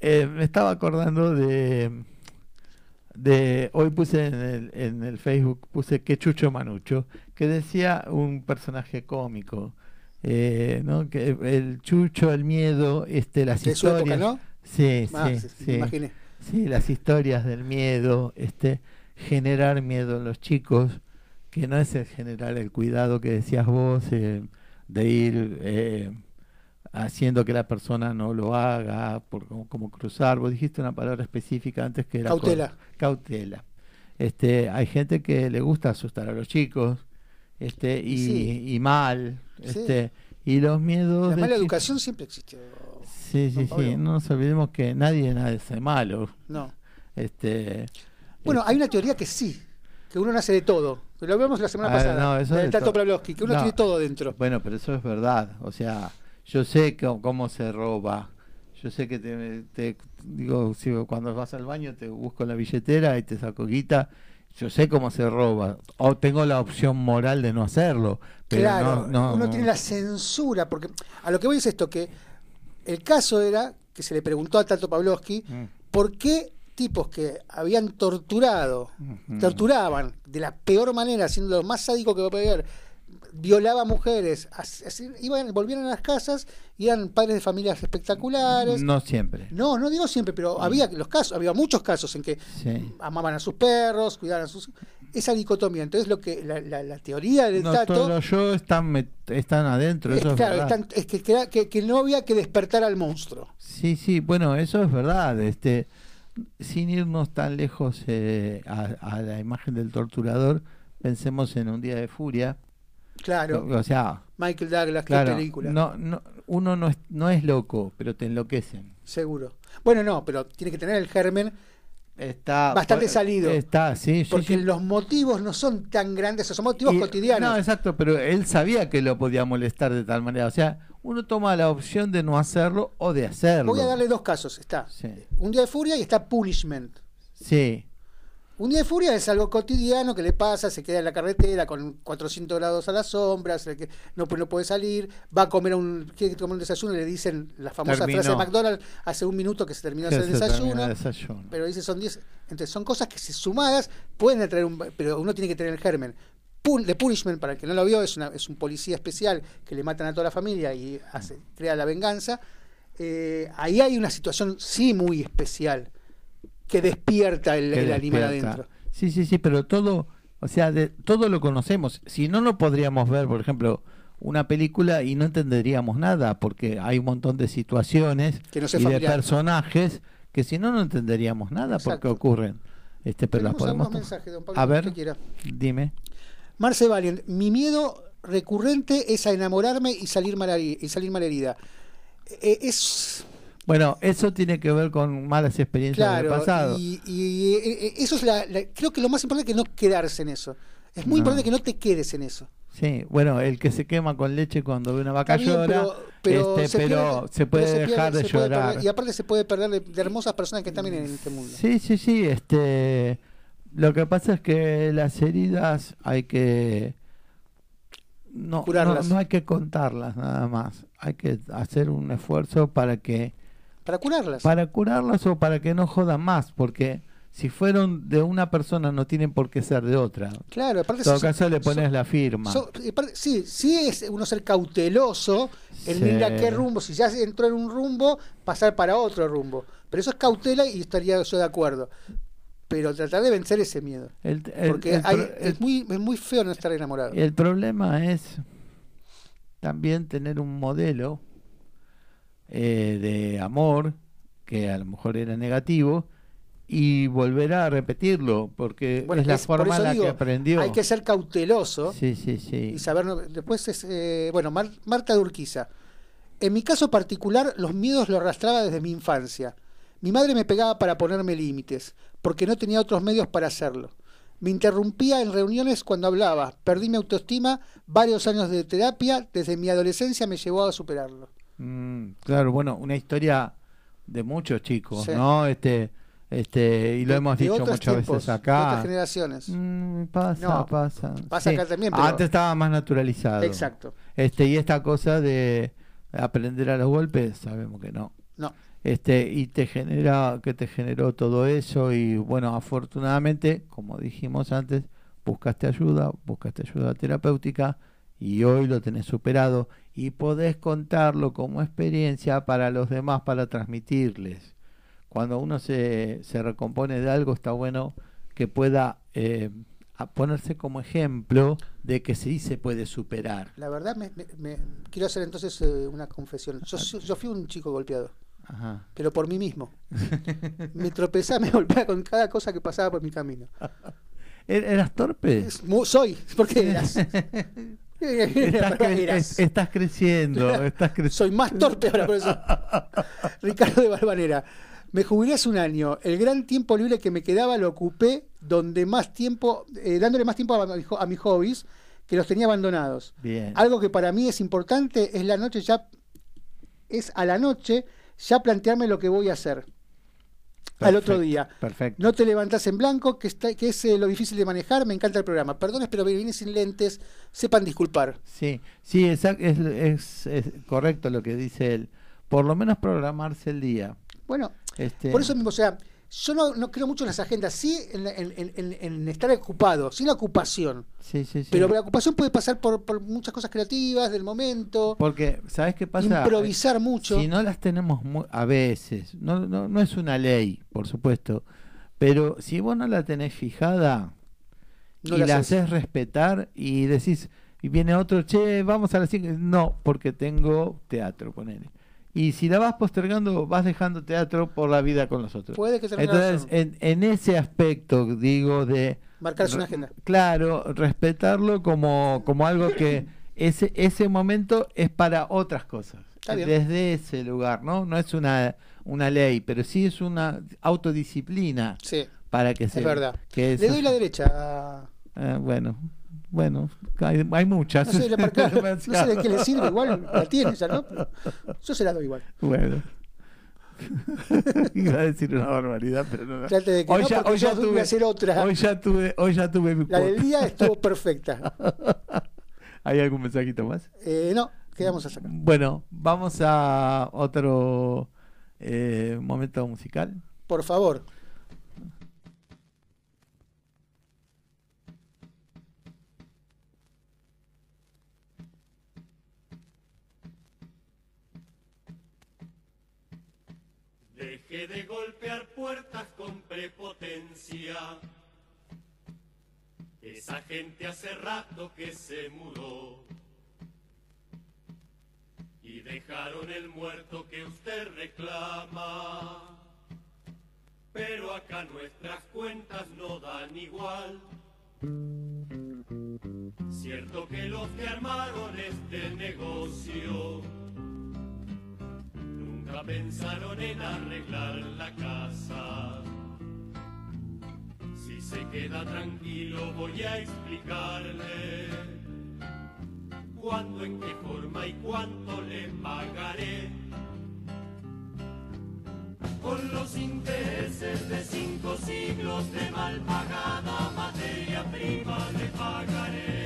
eh, me estaba acordando de de hoy puse en el, en el Facebook puse que Chucho Manucho que decía un personaje cómico eh, ¿no? que el chucho el miedo este las historias ¿no? sí ah, sí sí, las historias del miedo este generar miedo en los chicos que no es el generar el cuidado que decías vos eh, de ir eh, haciendo que la persona no lo haga, por como, cruzar. Vos dijiste una palabra específica antes que era cautela. cautela. Este, hay gente que le gusta asustar a los chicos, este, y, y mal, este, y los miedos. La mala educación siempre existió. Sí, sí, sí. No nos olvidemos que nadie nace malo. No. Este. Bueno, hay una teoría que sí, que uno nace de todo. Lo vemos la semana ah, pasada. No, eso del Tato que uno tiene todo dentro. Bueno, pero eso es verdad. O sea, yo sé cómo se roba. Yo sé que te, digo, si cuando vas al baño te busco la billetera y te saco guita. Yo sé cómo se roba. O tengo la opción moral de no hacerlo. Pero claro, no, uno tiene la censura. Porque a lo que voy es esto, que el caso era que se le preguntó a Tato Pavlovsky mm. por qué tipos que habían torturado, torturaban de la peor manera, siendo lo más sádico que va a poder violaba mujeres, iban, volvían a las casas y eran padres de familias espectaculares. No siempre. No, no digo siempre, pero había los casos, había muchos casos en que amaban a sus perros, cuidaban a sus esa dicotomía. Entonces lo que la, teoría del Tato todos los yo están están adentro, es, claro, es que, que, no había que despertar al monstruo. Sí, sí, bueno, eso es verdad, este sin irnos tan lejos eh, a la imagen del torturador, pensemos en un día de furia Claro. O sea, Michael Douglas, qué película. No, no, uno no es, no es loco, pero te enloquecen. Seguro. Bueno, no, pero tiene que tener el germen está bastante salido. Está, sí, Porque los motivos no son tan grandes, son motivos cotidianos. No, exacto, pero él sabía que lo podía molestar de tal manera. O sea, uno toma la opción de no hacerlo o de hacerlo. Voy a darle dos casos. Está un día de furia y está punishment. Sí. Un día de furia es algo cotidiano que le pasa, se queda en la carretera con 400 grados a la sombra, no, no puede salir, va a comer un, quiere tomar un desayuno y le dicen la famosa frase de McDonald's, hace un minuto que se terminó el desayuno, pero dice son 10, entonces son cosas que si sumadas pueden traer un, pero uno tiene que tener el germen. The Punishment, para el que no lo vio, es, una, es un policía especial que le matan a toda la familia y hace, crea la venganza. Eh, ahí hay una situación sí muy especial que despierta el, animal adentro. Sí, sí, sí, pero todo, o sea, de, todo lo conocemos. Si no, no podríamos ver, por ejemplo, una película y no entenderíamos nada, porque hay un montón de situaciones y de personajes que si no, no entenderíamos nada porque ocurren. Este, pero las podemos. a ver, dime. Marce Valiant, mi miedo recurrente es a enamorarme y salir mal, y salir malherida. Eh, es bueno, eso tiene que ver con malas experiencias del pasado. Y, y, eh, eh, eso es la, creo que lo más importante es que no quedarse en eso. Es muy importante que no te quedes en eso. Sí, bueno, el que se quema con leche cuando ve una vaca llora, pero, este, se, pero se, puede dejar de llorar. y aparte se puede perder de, hermosas personas que están en este mundo. Sí, sí, sí. Este, lo que pasa es que las heridas hay que no, no, no hay que contarlas nada más. Hay que hacer un esfuerzo para que para curarlas. Para curarlas o para que no jodan más, porque si fueron de una persona no tienen por qué ser de otra. Claro, aparte en todo caso le pones la firma. sí, sí es uno ser cauteloso en ir a qué rumbo, si ya entró en un rumbo, pasar para otro rumbo. Pero eso es cautela y estaría yo de acuerdo. Pero tratar de vencer ese miedo. porque es, muy, es muy feo no estar enamorado. El problema es también tener un modelo eh, de amor que a lo mejor era negativo y volver a repetirlo porque es la forma en la que aprendió. Hay que ser cauteloso sí, sí, sí. y saber. Después es. Eh, bueno, Marta Durquiza. En mi caso particular, los miedos lo arrastraba desde mi infancia. Mi madre me pegaba para ponerme límites, porque no tenía otros medios para hacerlo. Me interrumpía en reuniones cuando hablaba. Perdí mi autoestima. Varios años de terapia desde mi adolescencia me llevó a superarlo. Mm, claro, bueno, una historia de muchos chicos, ¿no? Este, este, y lo hemos dicho muchas veces acá. De otras generaciones. Mm, pasa, pasa. Pasa acá también. Pero... Antes estaba más naturalizado. Exacto. Este, y esta cosa de aprender a los golpes, sabemos que no. No este y te genera que te generó todo eso y bueno afortunadamente como dijimos antes buscaste ayuda buscaste ayuda terapéutica y hoy lo tenés superado y podés contarlo como experiencia para los demás para transmitirles cuando uno se, se recompone de algo está bueno que pueda eh, ponerse como ejemplo de que sí se puede superar la verdad me, quiero hacer entonces eh, una confesión yo, yo fui un chico golpeado pero por mí mismo. [LAUGHS] me tropezaba, me golpeaba con cada cosa que pasaba por mi camino. [LAUGHS] ¿Er-, ¿Eras torpe? soy, porque eras. [LAUGHS] estás, creciendo, [LAUGHS] Soy más torpe ahora por eso. [LAUGHS] Ricardo de Barbanera. Me jubilé hace un año. El gran tiempo libre que me quedaba lo ocupé donde más tiempo, eh, dándole más tiempo a, a, mis hobbies que los tenía abandonados. Bien. Algo que para mí es importante es la noche ya es a la noche ya plantearme lo que voy a hacer al otro día. Perfecto. No te levantas en blanco, que, está, que es eh, lo difícil de manejar. Me encanta el programa. Perdón, pero viene sin lentes. Sepan disculpar. Sí, sí, es, es, correcto lo que dice él. Por lo menos programarse el día. Bueno, este... por eso mismo, o sea, yo no, creo mucho en las agendas, sí en, estar ocupado, sin la ocupación. Sí, sí, sí. Pero la ocupación puede pasar por, muchas cosas creativas del momento. Porque, ¿sabes qué pasa? Improvisar mucho. Si no las tenemos a veces, no, no, no es una ley, por supuesto, pero si vos no la tenés fijada y la, haces respetar y decís, y viene otro, che, vamos a las 5, no, porque tengo teatro, ponele y si la vas postergando, vas dejando teatro por la vida con los otros. Puede que Entonces, en, en, ese aspecto, digo, de... Marcarse una agenda. Claro, respetarlo como, como algo que [COUGHS] ese, ese momento es para otras cosas. Desde ese lugar, ¿no? No es una, una ley, pero sí es una autodisciplina. Sí. Para que sea. Es verdad. Le doy la derecha. Ah, bueno. Bueno, hay, muchas. No sé, [LAUGHS] de qué le sirve, igual la tiene ya, ¿no? Yo se la doy igual. Bueno. [LAUGHS] Iba a decir una barbaridad, pero no. de que hoy, no, ya, hoy ya tuve hacer otra. Hoy ya tuve, hoy ya tuve mi La del día estuvo [LAUGHS] perfecta. ¿Hay algún mensajito más? Eh, no, quedamos a sacar. Bueno, vamos a otro eh, momento musical. Por favor. Deje de golpear puertas con prepotencia. Esa gente hace rato que se mudó. Y dejaron el muerto que usted reclama. Pero acá nuestras cuentas no dan igual. Cierto que los que armaron este negocio pensaron en arreglar la casa. Si se queda tranquilo voy a explicarle cuándo, en qué forma y cuánto le pagaré. Con los intereses de cinco siglos de mal pagada materia prima le pagaré.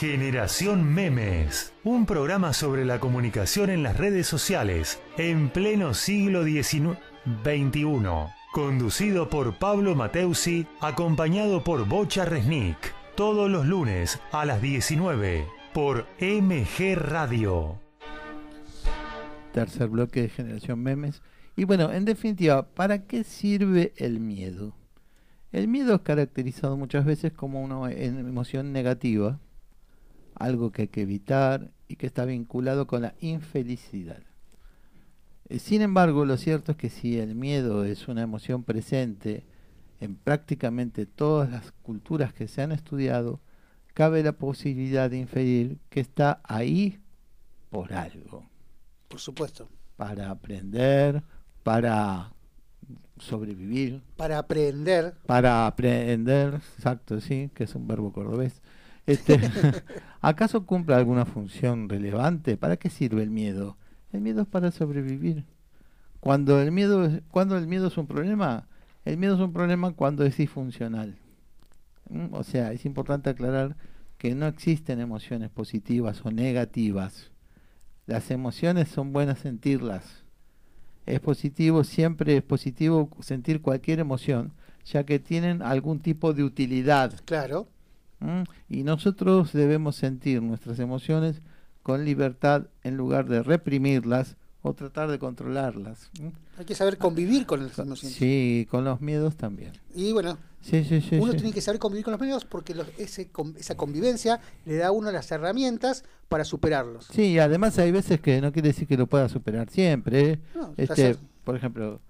Generación Memes, un programa sobre la comunicación en las redes sociales en pleno siglo XIX, XXI, conducido por Pablo Mateusi, acompañado por Bocha Resnick, todos los lunes a las 19 por MG Radio. Tercer bloque de Generación Memes. Y bueno, en definitiva, ¿para qué sirve el miedo? El miedo es caracterizado muchas veces como una emoción negativa algo que hay que evitar y que está vinculado con la infelicidad. Eh, sin embargo, lo cierto es que si el miedo es una emoción presente en prácticamente todas las culturas que se han estudiado, cabe la posibilidad de inferir que está ahí por algo. Por supuesto. Para aprender, para sobrevivir. Para aprender. Para aprender, exacto, sí, que es un verbo cordobés. Este, [LAUGHS] ¿Acaso cumple alguna función relevante? ¿Para qué sirve el miedo? El miedo es para sobrevivir. Cuando el miedo es, cuando el miedo es un problema, el miedo es un problema cuando es disfuncional. ¿Mm? O sea, es importante aclarar que no existen emociones positivas o negativas. Las emociones son buenas sentirlas. Es positivo, siempre es positivo sentir cualquier emoción, ya que tienen algún tipo de utilidad. Claro. Y nosotros debemos sentir nuestras emociones con libertad en lugar de reprimirlas o tratar de controlarlas. Hay que saber convivir con las emociones. Sí, con los miedos también. Y bueno, uno tiene que saber convivir con los miedos porque esa convivencia le da a uno las herramientas para superarlos. Sí, además hay veces que no quiere decir que lo pueda superar siempre. ¿eh? este, por ejemplo,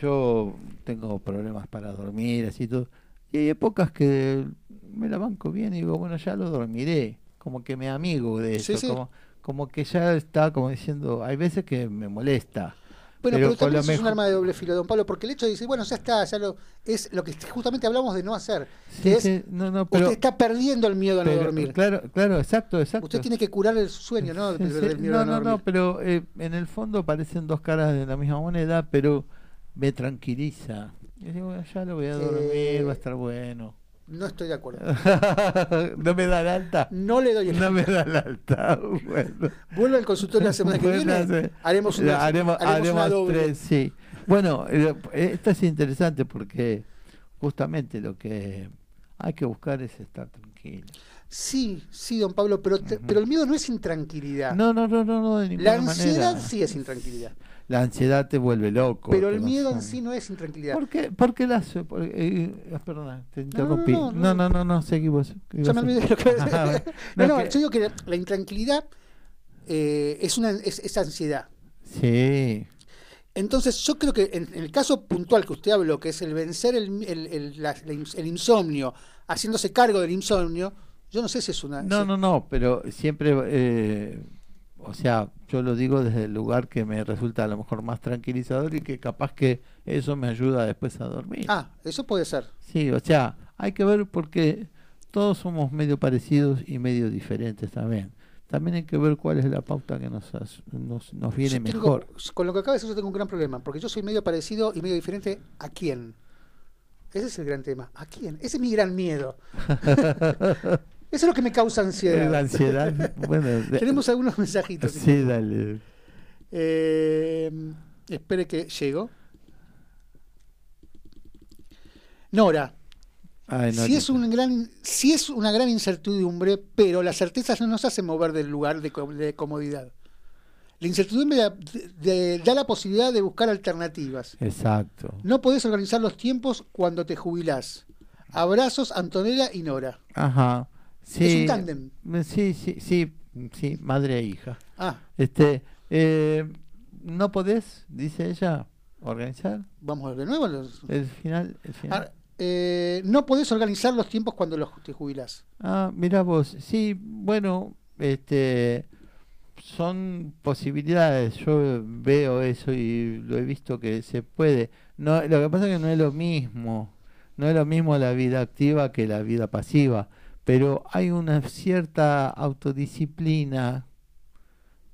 yo tengo problemas para dormir, así todo. Y hay épocas que me la banco bien y digo, bueno, ya lo dormiré. Como que me amigo de eso. Como, como que ya está como diciendo, hay veces que me molesta. Bueno, pero, también es un arma de doble filo, don Pablo, porque el hecho de decir, bueno, ya está, ya lo es lo que justamente hablamos de no hacer, que es no, no, pero, usted está perdiendo el miedo a no dormir. Claro, claro, exacto, exacto. Usted tiene que curar el sueño, ¿no? no, no, no, pero eh, en el fondo parecen dos caras de la misma moneda, pero me tranquiliza. Yo digo, ya lo voy a dormir, eh, va a estar bueno. No estoy de acuerdo. [LAUGHS] ¿No me da la alta? No le doy el No me da la alta. [LAUGHS] Bueno. Vuelvo al consultorio la semana que viene. Haremos una, haremos, haremos, tres, sí. Bueno, eh, esto es interesante porque justamente lo que hay que buscar es estar tranquilo. Sí, sí, don Pablo, pero, pero el miedo no es intranquilidad. No, no, no, no, no de ninguna La ansiedad sí es intranquilidad la ansiedad te vuelve loco. Pero el miedo en sí no es intranquilidad. ¿Por qué? Porque la, eh, eh, perdona, te interrumpí. No, no, no, no, no, seguimos. Ya me olvidé lo que [LAUGHS] No, no, yo digo que la intranquilidad eh, es, una, es, ansiedad. Sí. Entonces, yo creo que en, el caso puntual que usted habló, que es el vencer el, el, el, el insomnio, haciéndose cargo del insomnio, yo no sé si es una... No, no, no, pero siempre... Eh, o sea, yo lo digo desde el lugar que me resulta a lo mejor más tranquilizador y que capaz que eso me ayuda después a dormir. Ah, eso puede ser. Sí, o sea, hay que ver porque todos somos medio parecidos y medio diferentes también. También hay que ver cuál es la pauta que nos, nos, nos viene mejor. con lo que acaba de decir yo tengo un gran problema, porque yo soy medio parecido y medio diferente a quién. Ese es el gran tema. ¿A quién? Ese es mi gran miedo. [LAUGHS] Eso es lo que me causa ansiedad. La ansiedad. bueno, [LAUGHS] Tenemos algunos mensajitos. Sí, dale. Eh, espere que llego. Nora. si, es un gran, si es una gran incertidumbre, pero las certezas no nos hacen mover del lugar de, comodidad. La incertidumbre da la posibilidad de buscar alternativas. Exacto. No podés organizar los tiempos cuando te jubilás. Abrazos, Antonella y Nora. Ajá. Sí, es un tándem. Sí, sí, sí, sí, madre e hija. Ah. Este, eh, ¿No podés, dice ella, organizar? Vamos de nuevo. El final. El final. Ah, eh, no podés organizar los tiempos cuando los, te jubilás. Ah, mira vos. Sí, bueno, este son posibilidades. Yo veo eso y lo he visto que se puede. No, lo que pasa es que no es lo mismo. No es lo mismo la vida activa que la vida pasiva pero hay una cierta autodisciplina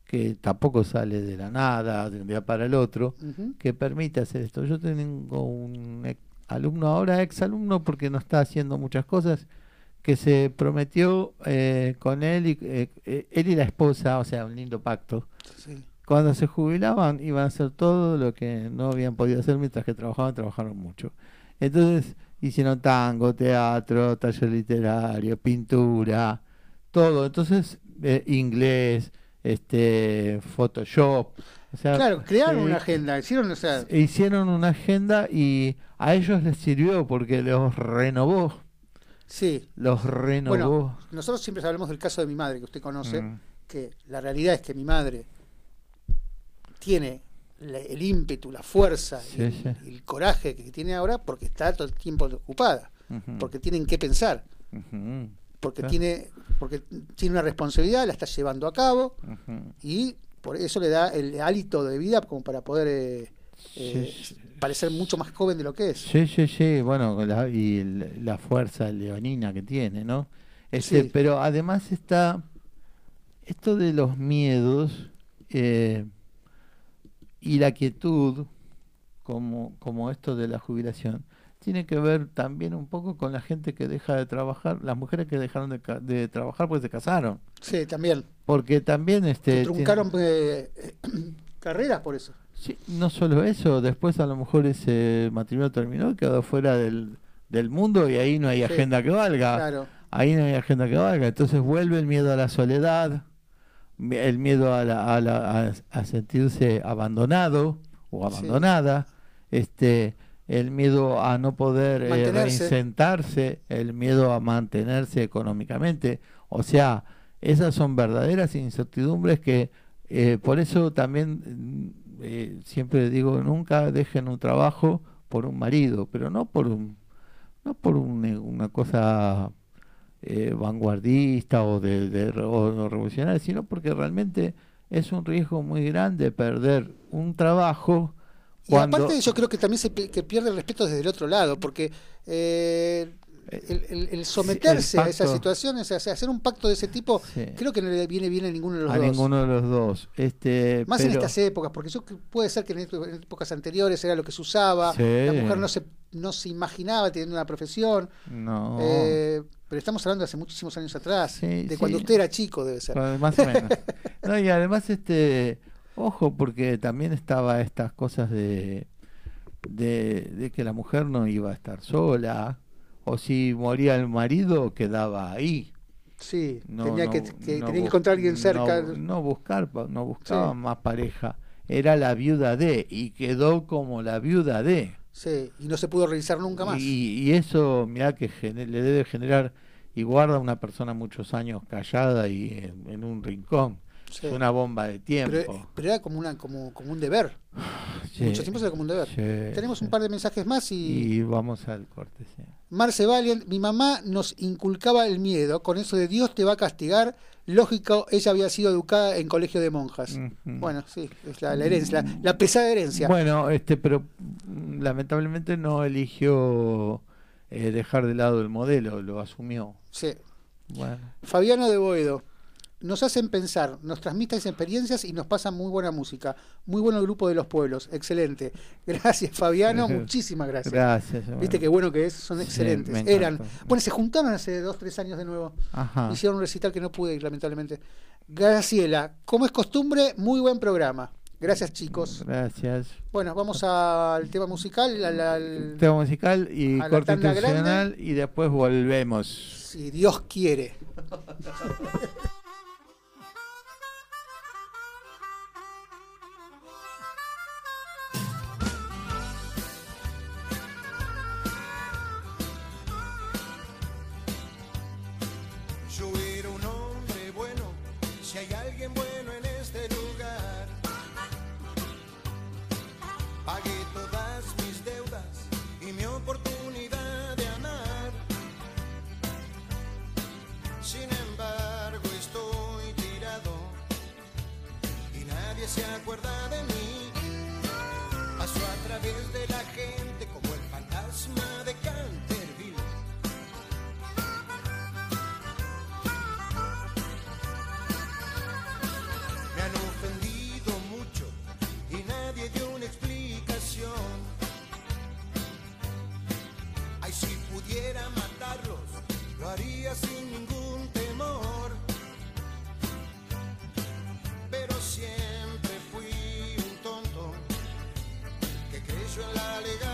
que tampoco sale de la nada, de un día para el otro, que permite hacer esto. Yo tengo un alumno ahora, ex alumno, porque no está haciendo muchas cosas, que se prometió eh, con él y, eh, eh, él y la esposa, o sea, un lindo pacto. Cuando se jubilaban iban a hacer todo lo que no habían podido hacer mientras que trabajaban, trabajaron mucho. Entonces, hicieron tango, teatro, taller literario, pintura, todo. Entonces, eh, inglés, este, Photoshop. claro, crearon una agenda, hicieron, o sea... hicieron una agenda y a ellos les sirvió porque los renovó. Sí. Los renovó. nosotros siempre hablamos del caso de mi madre, que usted conoce, mm. que la realidad es que mi madre tiene el ímpetu, la fuerza y, el, coraje que tiene ahora porque está todo el tiempo ocupada, porque tienen que pensar, porque tiene porque tiene una responsabilidad, la está llevando a cabo y por eso le da el hálito de vida como para poder eh, eh, parecer mucho más joven de lo que es. Sí, sí, sí, bueno, y la fuerza leonina que tiene, ¿no? Ese, pero además está esto de los miedos. Eh, y la quietud, como, como esto de la jubilación, tiene que ver también un poco con la gente que deja de trabajar, las mujeres que dejaron de, de trabajar pues se casaron. Sí, también. Porque también... este truncaron eh, [CLEARS THROAT] carreras por eso. Sí, no solo eso, después a lo mejor ese matrimonio terminó y quedó fuera del, del mundo y ahí no hay agenda que valga. Claro. Ahí no hay agenda que valga. Entonces vuelve el miedo a la soledad, el miedo a, la, a, a, sentirse abandonado o abandonada, este, el miedo a no poder eh, reinsentarse, el miedo a mantenerse económicamente. O sea, esas son verdaderas incertidumbres que eh, por eso también eh, siempre digo, nunca dejen un trabajo por un marido, pero no por un, no por una cosa eh, vanguardista o de, revolucionaria, sino porque realmente es un riesgo muy grande perder un trabajo. Y aparte yo creo que también se que pierde el respeto desde el otro lado, porque eh, el, someterse a esas situaciones, hacer un pacto de ese tipo, creo que no le viene bien a ninguno de los dos. A ninguno de los dos. Este, Más en estas épocas, porque yo puede ser que en, épocas anteriores era lo que se usaba, la mujer no se, no se imaginaba teniendo una profesión. No. Eh, pero estamos hablando de hace muchísimos años atrás, de cuando usted era chico, debe ser. Más o menos. [LAUGHS] no, y además, este, ojo, porque también estaba estas cosas de, de, de que la mujer no iba a estar sola o si moría el marido quedaba ahí. Sí, tenía, que, encontrar a alguien cerca. No, buscar, no buscaba más pareja. Era la viuda de y quedó como la viuda de. Sí, y no se pudo realizar nunca más. Y, eso, mira que le debe generar y guarda a una persona muchos años callada y en un rincón. Es una bomba de tiempo. Pero, era como, una, como, como un deber. Mucho tiempo era como un deber. Tenemos un par de mensajes más y... Y vamos al corte, Marce Valiant, mi mamá nos inculcaba el miedo con eso de Dios te va a castigar. Lógico, ella había sido educada en colegio de monjas. Bueno, sí, es la, herencia, la, pesada herencia. Bueno, este, pero mm, lamentablemente no eligió eh, dejar de lado el modelo, lo asumió. Sí. Bueno. Fabiano de Boedo nos hacen pensar, nos transmiten experiencias y nos pasan muy buena música. Muy bueno el grupo de los pueblos, excelente. [LAUGHS] Gracias, Fabiano, [LAUGHS] muchísimas gracias. Gracias. Viste qué bueno que es, son excelentes. Eran, bueno, se juntaron hace dos, tres años de nuevo. Hicieron un recital que no pude ir, lamentablemente. Graciela, como es costumbre, muy buen programa. Gracias, chicos. Gracias. Bueno, vamos al tema musical. Al, tema musical y corte institucional y después volvemos. Si Dios quiere. [LAUGHS] acuerda de mí. Pasó a través de la gente como el fantasma de Canterville. Me han ofendido mucho y nadie dio una explicación. Ay, si pudiera matarlos, lo haría sin ningún en la legalidad.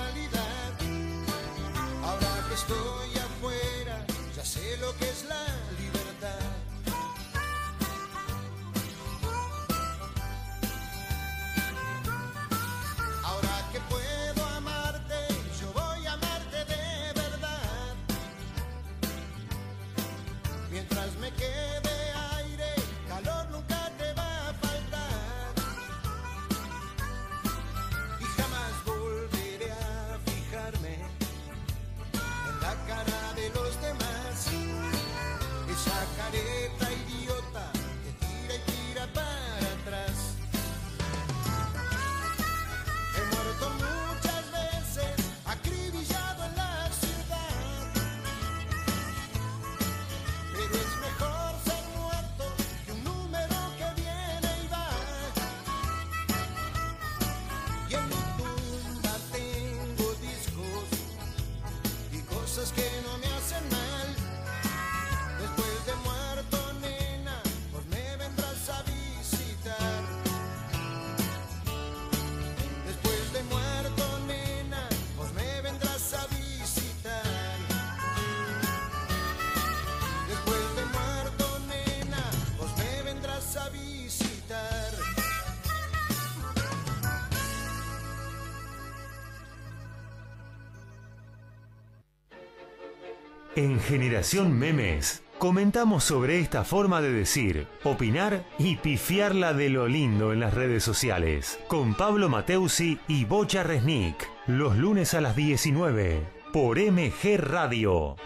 En Generación Memes comentamos sobre esta forma de decir, opinar y pifiarla de lo lindo en las redes sociales. Con Pablo Mateusi y Bocha Resnick. Los lunes a las 19 por MG Radio.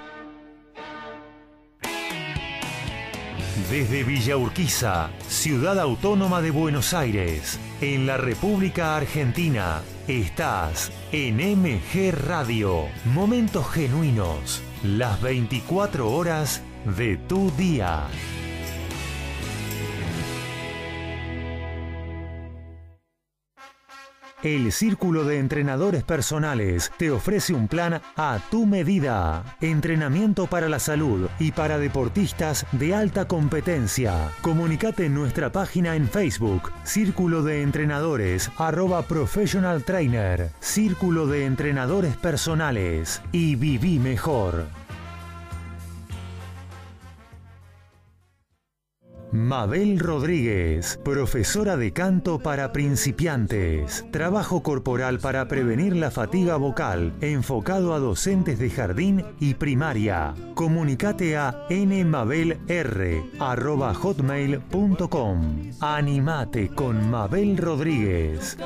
Desde Villa Urquiza, ciudad autónoma de Buenos Aires, en la República Argentina, estás en MG Radio. Momentos genuinos, las 24 horas de tu día. El Círculo de Entrenadores Personales te ofrece un plan a tu medida. Entrenamiento para la salud y para deportistas de alta competencia. Comunicate en nuestra página en Facebook, Círculo de Entrenadores, arroba Professional Trainer, Círculo de Entrenadores Personales y viví mejor. Mabel Rodríguez, profesora de canto para principiantes. Trabajo corporal para prevenir la fatiga vocal, enfocado a docentes de jardín y primaria. Comunicate a nmabelr.hotmail.com. Animate con Mabel Rodríguez.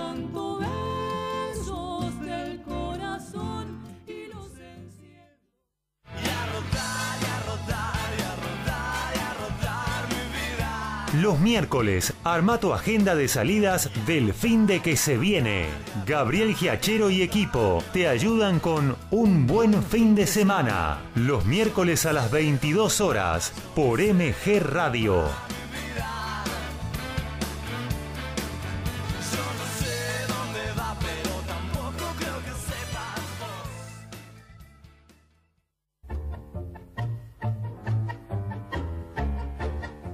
Los miércoles, arma tu agenda de salidas del fin de que se viene. Gabriel Giachero y equipo te ayudan con un buen fin de semana. Los miércoles a las 22 horas por MG Radio.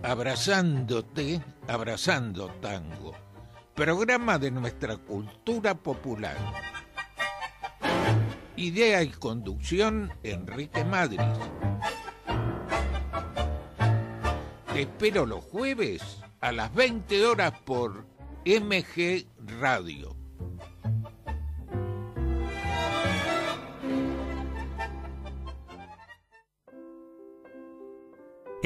Abrazándote, Abrazando Tango, programa de nuestra cultura popular. Idea y conducción, Enrique Madrid. Te espero los jueves a las 20 horas por MG Radio.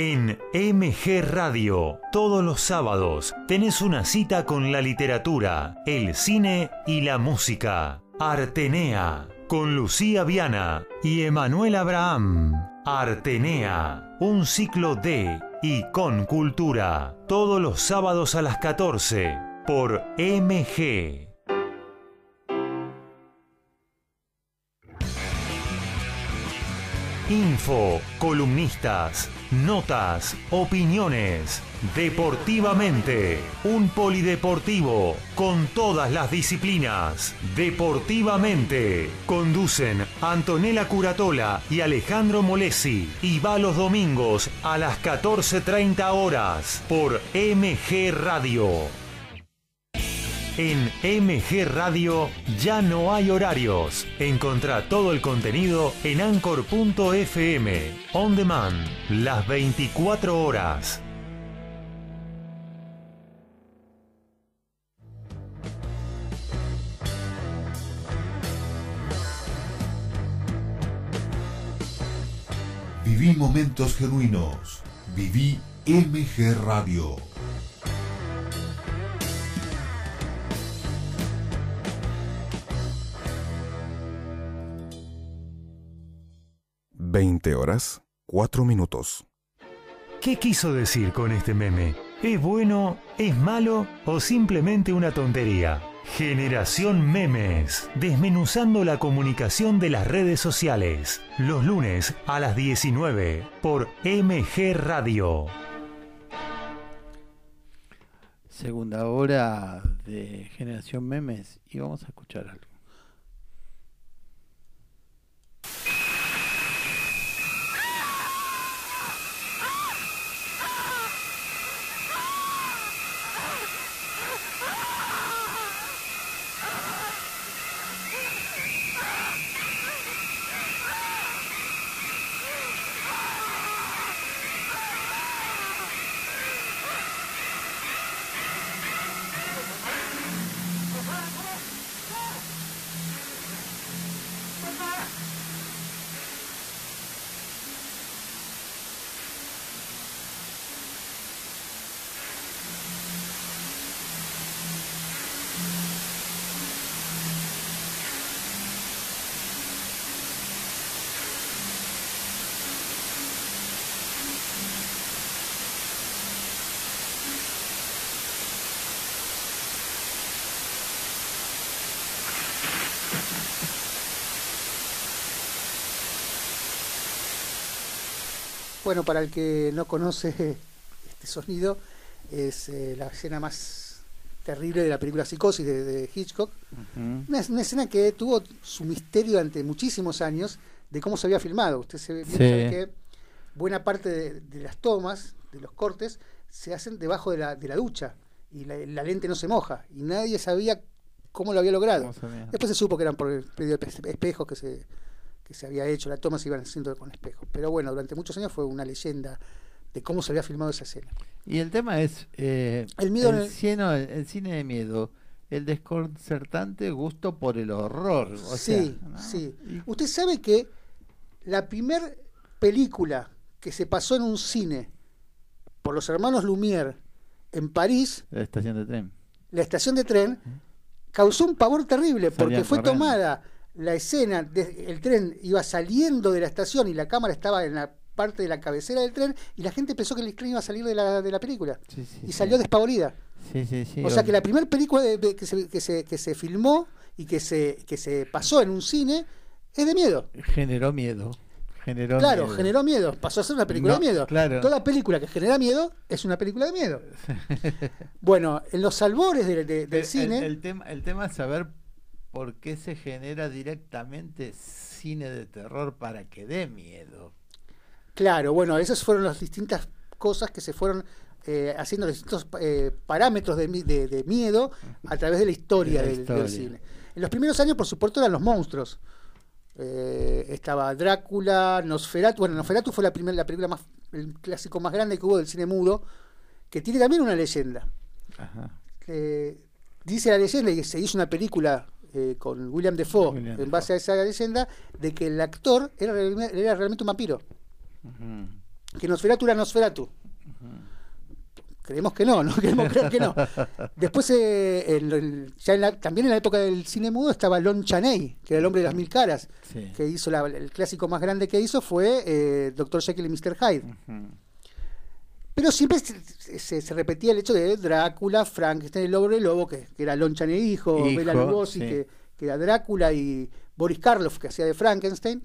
En MG Radio, todos los sábados, tenés una cita con la literatura, el cine y la música. Artenea, con Lucía Viana y Emanuel Abraham. Artenea, un ciclo de y con cultura, todos los sábados a las 14, por MG. Info, columnistas, notas, opiniones. Deportivamente, un polideportivo con todas las disciplinas. Deportivamente, conducen Antonella Curatola y Alejandro Molesi y va los domingos a las 14.30 horas por MG Radio. En MG Radio ya no hay horarios. Encontrá todo el contenido en anchor.fm. On demand, las 24 horas. Viví momentos genuinos. Viví MG Radio. 20 horas, 4 minutos. ¿Qué quiso decir con este meme? ¿Es bueno, es malo o simplemente una tontería? Generación Memes, desmenuzando la comunicación de las redes sociales, los lunes a las 19 por MG Radio. Segunda hora de Generación Memes y vamos a escuchar algo. Bueno, para el que no conoce [LAUGHS] este sonido, es eh, la escena más terrible de la película Psicosis de, Hitchcock. una, escena que tuvo su misterio durante muchísimos años de cómo se había filmado. Usted se ve que buena parte de, las tomas, de los cortes, se hacen debajo de la, de la ducha y la, lente no se moja y nadie sabía cómo lo había logrado. Después se supo que eran por el medio de espejos que se, que se había hecho, las tomas se iban haciendo con espejos. Pero bueno, durante muchos años fue una leyenda de cómo se había filmado esa escena. Y el tema es eh, el, miedo el, cine, de miedo, el desconcertante gusto por el horror. sí, sí. Usted sabe que la primera película que se pasó en un cine por los hermanos Lumière en París. La estación de tren. La estación de tren causó un pavor terrible porque fue tomada la escena, el tren iba saliendo de la estación y la cámara estaba en la parte de la cabecera del tren y la gente pensó que el tren iba a salir de la, de la película y salió despavorida. o sea que la primera película que, se, que, se, que se filmó y que se, que se pasó en un cine es de miedo. Generó miedo claro, generó miedo. Pasó a ser una película de miedo. Toda película que genera miedo es una película de miedo. [LAUGHS] bueno, en los albores del cine. El, tema, el tema es saber por qué se genera directamente cine de terror para que dé miedo. Claro, bueno, esas fueron las distintas cosas que se fueron eh, haciendo distintos eh, parámetros de, miedo a través de la historia, del, cine. En los primeros años, por supuesto, eran los monstruos. Eh, estaba Drácula, Nosferatu. Bueno, Nosferatu fue la, primera, la película más, el clásico más grande que hubo del cine mudo, que tiene también una leyenda. dice la leyenda, y se hizo una película eh, con William Defoe en base a esa leyenda, de que el actor era, era realmente un vampiro. Que Nosferatu era Nosferatu. Creemos que no, no [LAUGHS] queremos creer que no. Después, eh, ya también en la época del cine mudo estaba Lon Chaney, que era el hombre de las mil caras, que hizo el clásico más grande que hizo fue eh, Doctor Jekyll y Mr. Hyde. Pero siempre se, repetía el hecho de Drácula, Frankenstein, el lobo, el lobo, que, era Lon Chaney hijo, Bela Lugosi, que, que, era Drácula, y Boris Karloff, que hacía de Frankenstein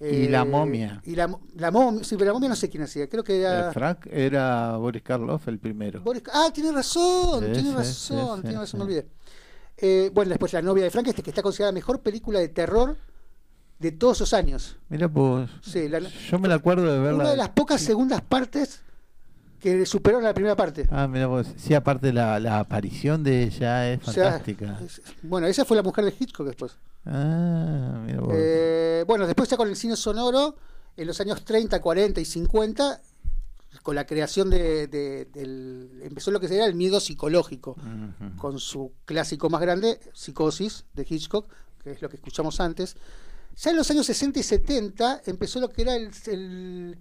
y la eh, momia. Y la, la momia, sí, pero la momia no sé quién hacía, creo que era... Frank era Boris Karloff el primero. ah, tiene razón, tiene razón, tiene razón, me olvidé. Eh, bueno, después La novia de Frank, este que está considerada la mejor película de terror de todos esos años. Mira, pues. Sí, yo me la acuerdo de verla. Una de las pocas segundas partes que superó la primera parte. Ah, mira vos. Sí, aparte la, la aparición de ella es fantástica. bueno, esa fue la mujer de Hitchcock después. Ah, mira eh, bueno, después ya con el cine sonoro, en los años 30, 40 y 50, con la creación de, del, empezó lo que sería el miedo psicológico, con su clásico más grande, Psicosis, de Hitchcock, que es lo que escuchamos antes. Ya en los años 60 y 70 empezó lo que era el, el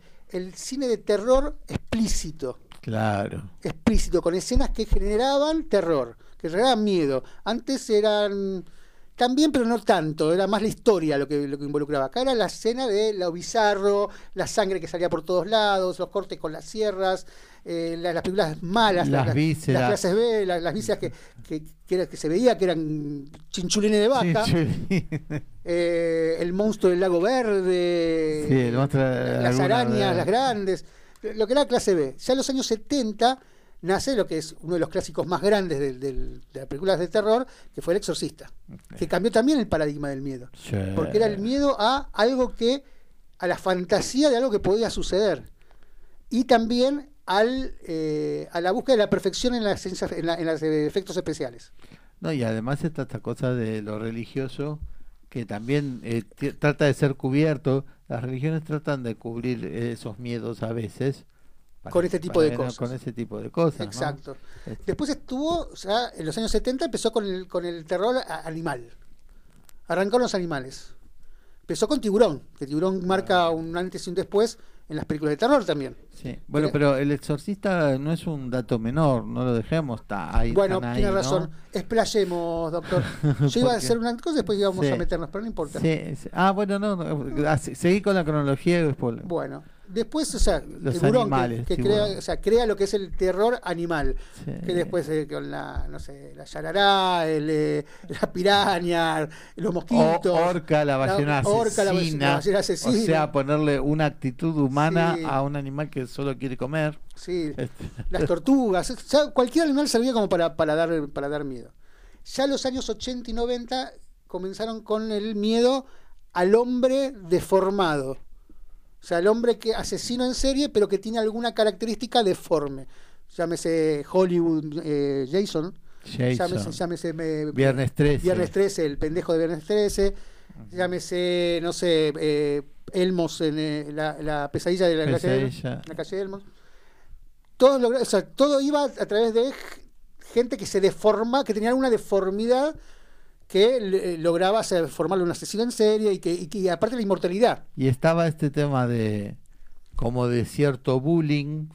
cine de terror explícito. Claro. Explícito, con escenas que generaban terror, que generaban miedo. Antes eran también, pero no tanto, era más la historia lo que, lo que involucraba. Acá era la escena de lo bizarro, la sangre que salía por todos lados, los cortes con las sierras, eh, las, películas malas, las, vísceras. las clases B, las, vísceras que, que, que, se veía que eran chinchulines de vaca, [LAUGHS] eh, el monstruo del lago verde, las arañas, las grandes, lo que era clase B. Ya en los años 70 nace lo que es uno de los clásicos más grandes de, las películas de terror, que fue El Exorcista, que cambió también el paradigma del miedo, porque era el miedo a algo que, a la fantasía de algo que podía suceder, y también al, eh, a la búsqueda de la perfección en las, en, los efectos especiales. No, y además está esta cosa de lo religioso que también eh, trata de ser cubierto. Las religiones tratan de cubrir esos miedos a veces con este tipo de cosas. Con ese tipo de cosas. Exacto. Este. Después estuvo, o sea, en los años 70 empezó con el, con el terror animal. Arrancaron los animales. Empezó con Tiburón, que Tiburón marca un antes y un después en las películas de terror también. Sí, bueno, pero el exorcista no es un dato menor, no lo dejemos, está ahí. Bueno, tiene razón, explayemos, doctor. [LAUGHS] Yo iba a hacer una cosa y después íbamos a meternos, pero no importa. Sí, Ah, bueno, no, seguí con la cronología y después. Bueno, Después, o sea, el burón que, crea, o sea, crea lo que es el terror animal. Que después eh, con la, no sé, la yarará, el, eh, la piraña, los mosquitos. orca, la ballena asesina. O sea, ponerle una actitud humana a un animal que solo quiere comer. Sí, este. las tortugas. cualquier animal servía como para, para, dar, para dar miedo. Ya los años 80 y 90 comenzaron con el miedo al hombre deformado. O sea, el hombre que asesino en serie, pero que tiene alguna característica deforme. Llámese Hollywood eh, Jason. Llámese, Viernes 13. Viernes 13, el pendejo de Viernes 13. Llámese, no sé, eh, Elmos en eh, la, pesadilla de la, Calle, la calle Elmos. Todo, o sea, todo iba a través de gente que se deforma, que tenía alguna deformidad que eh, lograba hacer, formarle un asesino en serie y que, y aparte la inmortalidad. Y estaba este tema de como de cierto bullying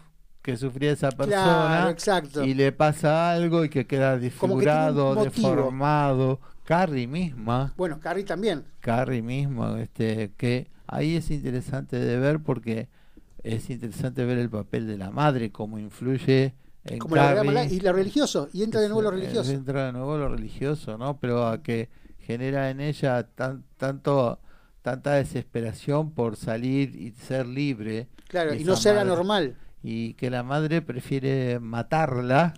que sufría esa persona exacto. y le pasa algo y que queda desfigurado, deformado. Carrie misma. Bueno, Carrie también. Carrie misma, este, que ahí es interesante de ver porque es interesante ver el papel de la madre, cómo influye como la y lo religioso, y entra de nuevo lo religioso. Entra de nuevo lo religioso, ¿no? Pero a que genera en ella tan, tanto tanta desesperación por salir y ser libre. Claro, y no ser anormal. Y que la madre prefiere matarla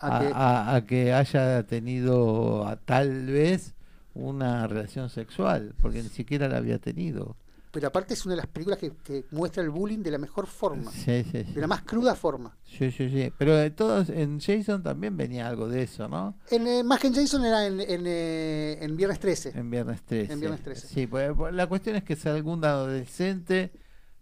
a, que... haya tenido tal vez una relación sexual, porque ni siquiera la había tenido pero aparte es una de las películas que, muestra el bullying de la mejor forma, sí, sí, de la más cruda forma. Sí, sí, sí. Pero de todos, en Jason también venía algo de eso, ¿no? En, eh, más que en Jason era en, en, eh, en, Viernes 13. En Viernes 13. En Viernes 13. Sí, pues, pues, la cuestión es que es algún adolescente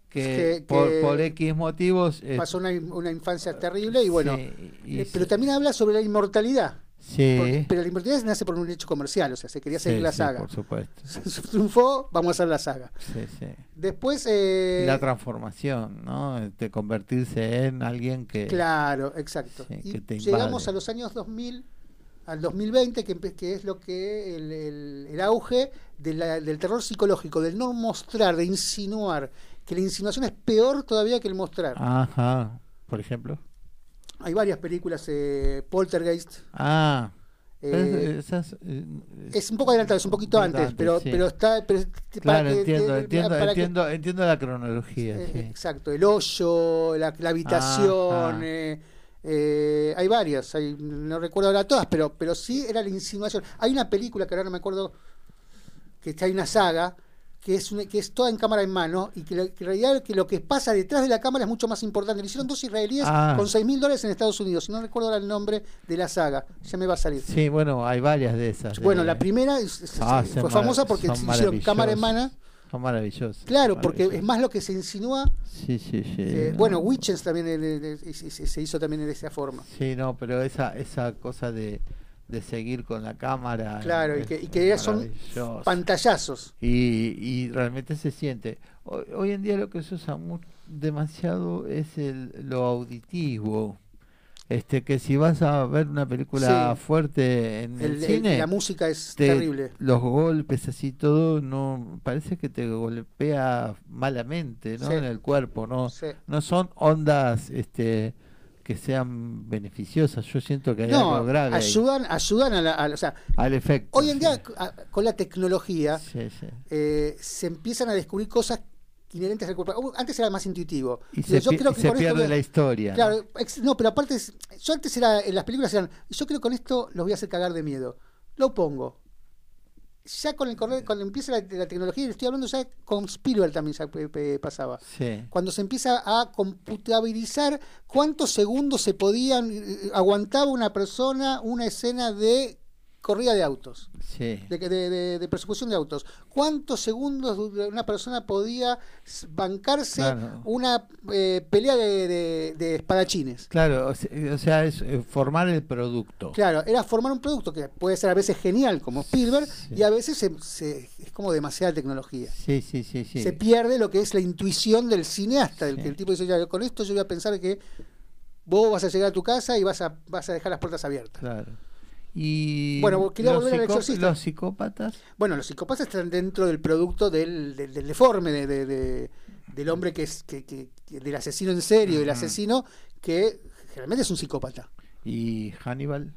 que, por, por, X motivos... Pasó una, una infancia terrible y bueno, eh, pero también habla sobre la inmortalidad. Sí. pero la inmortalidad nace por un hecho comercial, o sea, se quería hacer la saga. por supuesto. [LAUGHS] Se triunfó, vamos a hacer la saga. Sí, sí. Después. Eh... La transformación, ¿no? De convertirse en alguien que. Claro, exacto. y llegamos a los años 2000, al 2020, que, que es lo que. el, el, auge del terror psicológico, del no mostrar, de insinuar. Que la insinuación es peor todavía que el mostrar. Ajá. Por ejemplo. Hay varias películas, eh, Poltergeist. Ah. Eh, eh, es un poco adelantado, es un poquito antes, pero, pero está. claro, entiendo, entiendo, entiendo, la cronología. Exacto, el hoyo, la, habitación. hay varias, no recuerdo ahora todas, pero, pero sí era la insinuación. Hay una película que ahora no me acuerdo, que hay una saga, que es, que es toda en cámara en mano y que, en realidad que lo que pasa detrás de la cámara es mucho más importante. Lo hicieron dos israelíes ah. con 6 mil dólares en Estados Unidos. Si no recuerdo ahora el nombre de la saga, ya me va a salir. Sí, bueno, hay varias de esas. Bueno, la primera ah, fue famosa porque hicieron cámara en mano. Son maravillosas. Claro, porque es más lo que se insinúa. Sí, sí, sí. Eh, bueno, Witches también se hizo también de esa forma. Sí, no, pero esa, esa cosa de de seguir con la cámara. Claro, y que, y que son pantallazos. Y, y realmente se siente. Hoy, en día lo que se usa demasiado es el, lo auditivo. Este que si vas a ver una película fuerte en el, cine, la música es terrible. Los golpes así todo no parece que te golpea malamente, ¿no? En el cuerpo, no no son ondas este que sean beneficiosas. Yo siento que hay algo grave. Ayudan, ayudan a o sea, al efecto. Hoy en día, con la tecnología, eh, se empiezan a descubrir cosas inherentes al cuerpo. Uh, antes era más intuitivo. Y se, yo creo que se pierde la historia. Claro, ¿no? pero aparte, yo antes era, en las películas eran, yo creo que con esto los voy a hacer cagar de miedo. Lo pongo ya con el cuando empieza la, tecnología, estoy hablando ya con Spielberg también ya pasaba. Cuando se empieza a computabilizar cuántos segundos se podían, eh, aguantaba una persona una escena de corrida de autos, de, de, de, persecución de autos. ¿Cuántos segundos una persona podía bancarse una eh, pelea de, espadachines? Claro, o sea, es eh, formar el producto. Claro, era formar un producto que puede ser a veces genial como Spielberg y a veces se, es como demasiada tecnología. Sí, sí, sí, sí. Se pierde lo que es la intuición del cineasta, del que el tipo dice, ya, con esto yo voy a pensar que vos vas a llegar a tu casa y vas a, vas a dejar las puertas abiertas. Claro. Y bueno, quería volver al exorcista. ¿Los psicópatas? Bueno, los psicópatas están dentro del producto del, del, deforme, de, de, del hombre que es que, del asesino en serio, del asesino que generalmente es un psicópata. ¿Y Hannibal?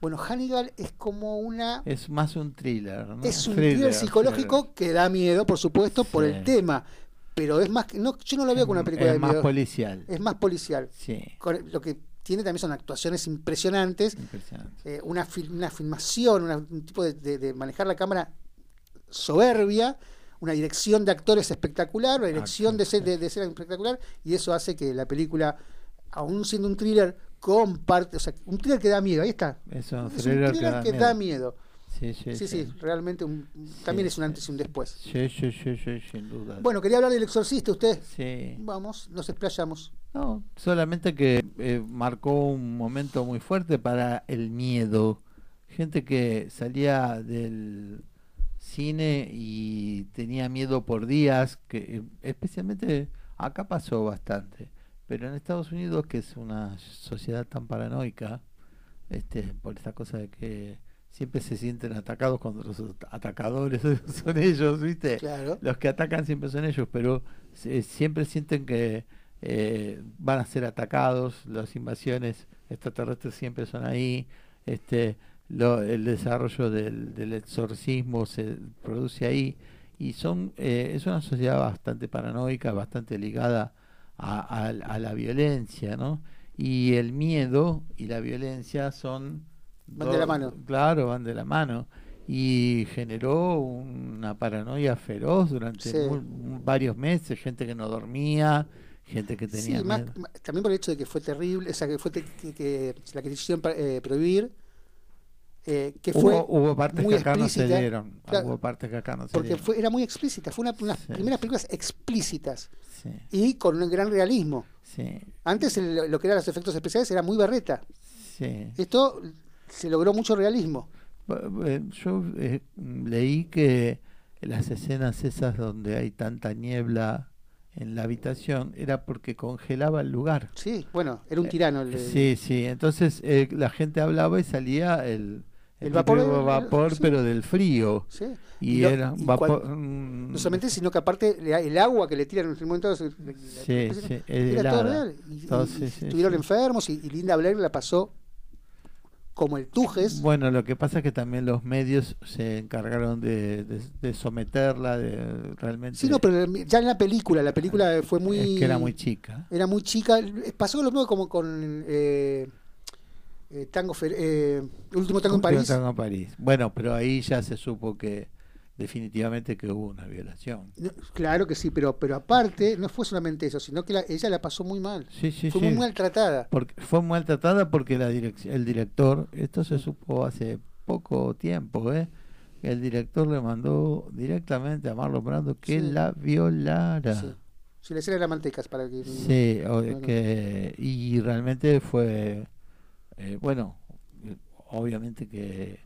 Bueno, Hannibal es como una... Es más un thriller, ¿no? Es un thriller, psicológico que da miedo, por supuesto, por el tema. Pero es más... No, yo no lo veo como una película es de más policial. Es más policial. Sí. lo que tiene también son actuaciones impresionantes. Eh, una, una filmación, un tipo de, manejar la cámara soberbia, una dirección de actores espectacular, una dirección de, de, de escena espectacular, y eso hace que la película, aún siendo un thriller con parte, o sea, un thriller que da miedo, ahí está. es un thriller, que, da, miedo. Sí, sí, sí, realmente también es un antes y un después. Sí, sí, sí, sin duda. Bueno, quería hablar del exorcista usted. Sí. Vamos, nos explayamos. No, solamente que eh, marcó un momento muy fuerte para el miedo. Gente que salía del cine y tenía miedo por días, que especialmente acá pasó bastante pero en Estados Unidos, que es una sociedad tan paranoica, este, por esta cosa de que siempre se sienten atacados cuando los atacadores [LAUGHS] son ellos, ¿viste? Los que atacan siempre son ellos, pero siempre sienten que eh, van a ser atacados, las invasiones extraterrestres siempre son ahí, este, el desarrollo del, exorcismo se produce ahí y son eh, es una sociedad bastante paranoica, bastante ligada a, la violencia, ¿no? Y el miedo y la violencia son... Van de la mano. Claro, van de la mano. Y generó una paranoia feroz durante varios meses, gente que no dormía, gente que tenía... Sí, también por el hecho de que fue terrible, o sea, que fue que, la que quisieron eh, prohibir eh, que fue hubo, partes muy que acá no se dieron hubo partes que acá no se porque Fue, era muy explícita fue una, de las primeras películas explícitas y con un gran realismo. Antes lo que eran los efectos especiales era muy berreta. Esto se logró mucho realismo yo eh, leí que las escenas esas donde hay tanta niebla en la habitación era porque congelaba el lugar. Sí, bueno, era un tirano. Sí, sí, entonces eh, la gente hablaba y salía el, el, vapor, vapor pero del frío. Sí. Y, era vapor. Mm, no solamente, sino que aparte el agua que le tiran en el momento. Sí, sí, era todo real. Y, estuvieron enfermos y, Linda Blair la pasó como el Tujes. Bueno, lo que pasa es que también los medios se encargaron de, de, someterla, de realmente... Sí, no, pero ya en la película, la película fue muy... Es que era muy chica. Era muy chica. Pasó lo mismo como con... Eh, eh, tango eh, último tango en París. Tango en París. Bueno, pero ahí ya se supo que definitivamente que hubo una violación. claro que sí, pero pero aparte no fue solamente eso, sino que ella la pasó muy mal. Sí, sí, fue muy maltratada. Porque fue maltratada porque la el director, esto se supo hace poco tiempo, ¿eh? El director le mandó directamente a Marlon Brando que la violara. Sí. Si le hiciera la mantecas para que... Sí, que, y realmente fue eh, bueno, obviamente que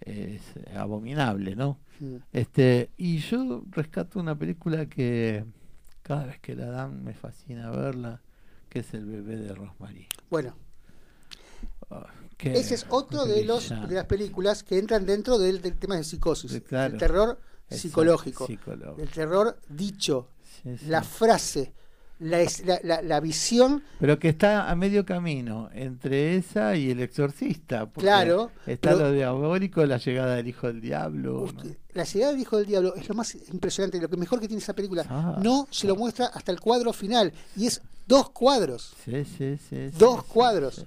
es abominable, ¿no? Este, y yo rescato una película que cada vez que la dan me fascina verla, que es El bebé de Rosemary. Bueno. Ah, ese es otro de los de las películas que entran dentro del, tema de psicosis, el terror psicológico, el terror dicho, la frase, la, la, visión. Pero que está a medio camino entre esa y el exorcista. Claro. Está lo diabólico, la llegada del hijo del diablo. La llegada del hijo del diablo es lo más impresionante, lo que mejor que tiene esa película. Ah. no se lo muestra hasta el cuadro final. Y es dos cuadros. Sí, sí, sí. Dos cuadros.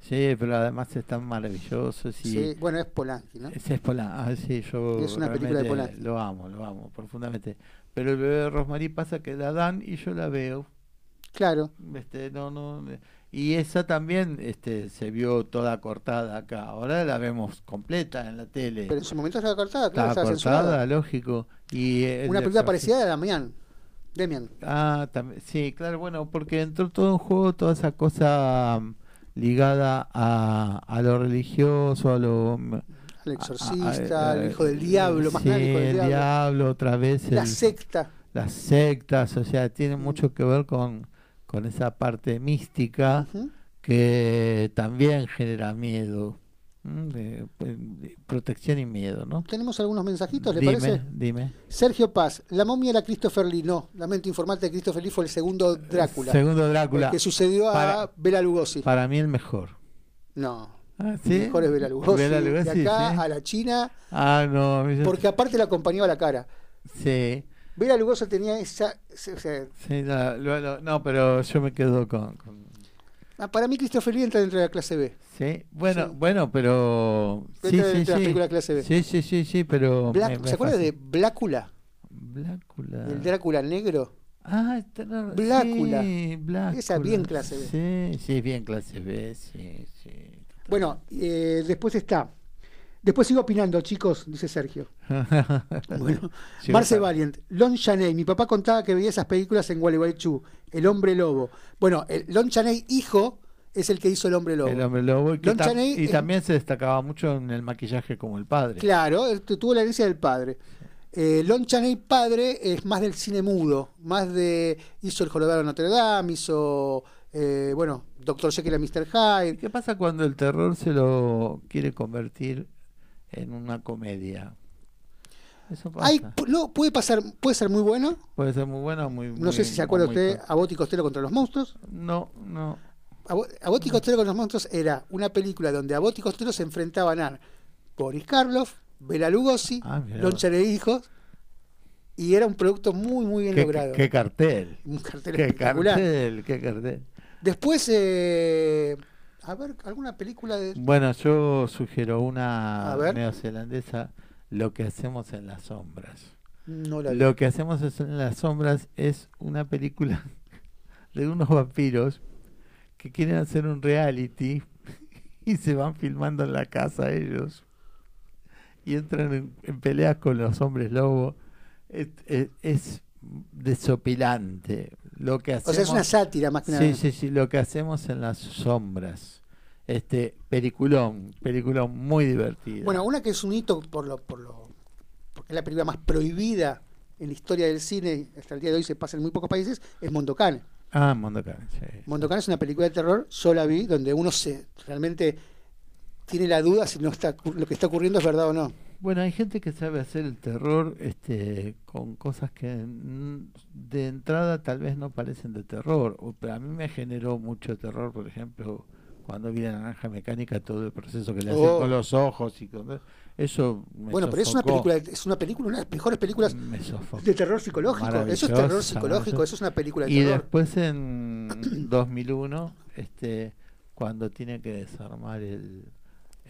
Sí. pero además están maravillosos. Y sí, bueno, es Polanski, ¿no? Es, Polanski. Ah, sí, yo es una película de Polanski. Lo amo, lo amo profundamente. Pero el bebé de Rosmarie pasa que la dan y yo la veo. Claro. Este, no, no, y esa también este, se vio toda cortada acá. Ahora la vemos completa en la tele. Pero en su momento estaba cortada, claro. Estaba cortada, lógico. Y Una película parecida de Damián. Demian. Ah, también, sí, claro, bueno, porque entró todo en juego, toda esa cosa mm, ligada a, a lo religioso, a lo mm, el exorcista, el hijo del diablo, más sí, el hijo del diablo. otra vez. La secta. Las sectas, o sea, tiene mucho que ver con, con esa parte mística que también genera miedo. Mm, pues, de, protección y miedo, ¿no? Tenemos algunos mensajitos, ¿le dime, parece? Dime. Sergio Paz, la momia era Christopher Lee, no, lamento informarte que Christopher Lee fue el segundo Drácula. Segundo Drácula. que sucedió a Bela Lugosi. Para mí el mejor. No. Ah, ¿sí? Mejor es Bela Lugosi. de acá a la China. Ah, no. Porque aparte le acompañaba la cara. Sí. Bela Lugosi tenía esa... sí, no, pero yo me quedo con Ah, para mí Christopher Lee entra dentro de la clase B. Sí, bueno, bueno, pero... Sí, sí, sí. De la clase B. Sí, sí, sí, sí, pero... ¿Se acuerda de Blácula? Blácula. El Drácula negro. Ah, está no, Blácula. Sí, Blácula. Esa bien clase B. Sí, sí, bien clase B, sí, sí. Bueno, eh, después está Después sigo opinando, chicos, dice Sergio. [LAUGHS] bueno, Marce Valiant, Lon Chaney. Mi papá contaba que veía esas películas en Gualeguaychú. El hombre lobo. Bueno, el Lon Chaney, hijo, es el que hizo el hombre lobo. El hombre lobo. Y, y también se destacaba mucho en el maquillaje como el padre. Claro, tuvo la herencia del padre. Eh, Lon Chaney padre es más del cine mudo, más de hizo el jorobado de Notre Dame, hizo eh, bueno, Doctor Jekyll y Mr. Hyde. ¿Qué pasa cuando el terror se lo quiere convertir en una comedia. Eso pasa. no, puede pasar, puede ser muy bueno. Puede ser muy bueno, muy, No sé si se acuerda usted a Boti Costello contra los monstruos. No, no. A Boti Costello contra los monstruos era una película donde a Boti Costello se enfrentaban a Boris Karloff, Bela Lugosi, ah, de Hijos, y era un producto muy, muy bien logrado. Qué cartel. Un cartel qué cartel, qué cartel. Después, eh, a ver, ¿alguna película de...? Bueno, yo sugiero una neozelandesa, Lo que hacemos en las sombras. No la Lo que hacemos en las sombras es una película [LAUGHS] de unos vampiros que quieren hacer un reality [LAUGHS] y se van filmando en la casa ellos y entran en, peleas con los hombres lobos. Es, es, desopilante lo que hacemos. O sea, es una sátira más que nada. Sí, sí, sí, lo que hacemos en las sombras este peliculón, peliculón muy divertido. Bueno, una que es un hito por lo, por lo, porque es la película más prohibida en la historia del cine, hasta el día de hoy se pasa en muy pocos países, es Mondocane. Ah, Mondocane, sí. Mondocane es una película de terror, yo la vi, donde uno se realmente tiene la duda si no está lo que está ocurriendo es verdad o no. Bueno, hay gente que sabe hacer el terror este, con cosas que de entrada tal vez no parecen de terror. Pero a mí me generó mucho terror, por ejemplo, cuando vi la naranja mecánica todo el proceso que le hacen con oh. los ojos y con eso bueno pero es una película es una película una de las mejores películas de terror psicológico. Eso es terror psicológico eso es una película de y después en 2001 este cuando tiene que desarmar el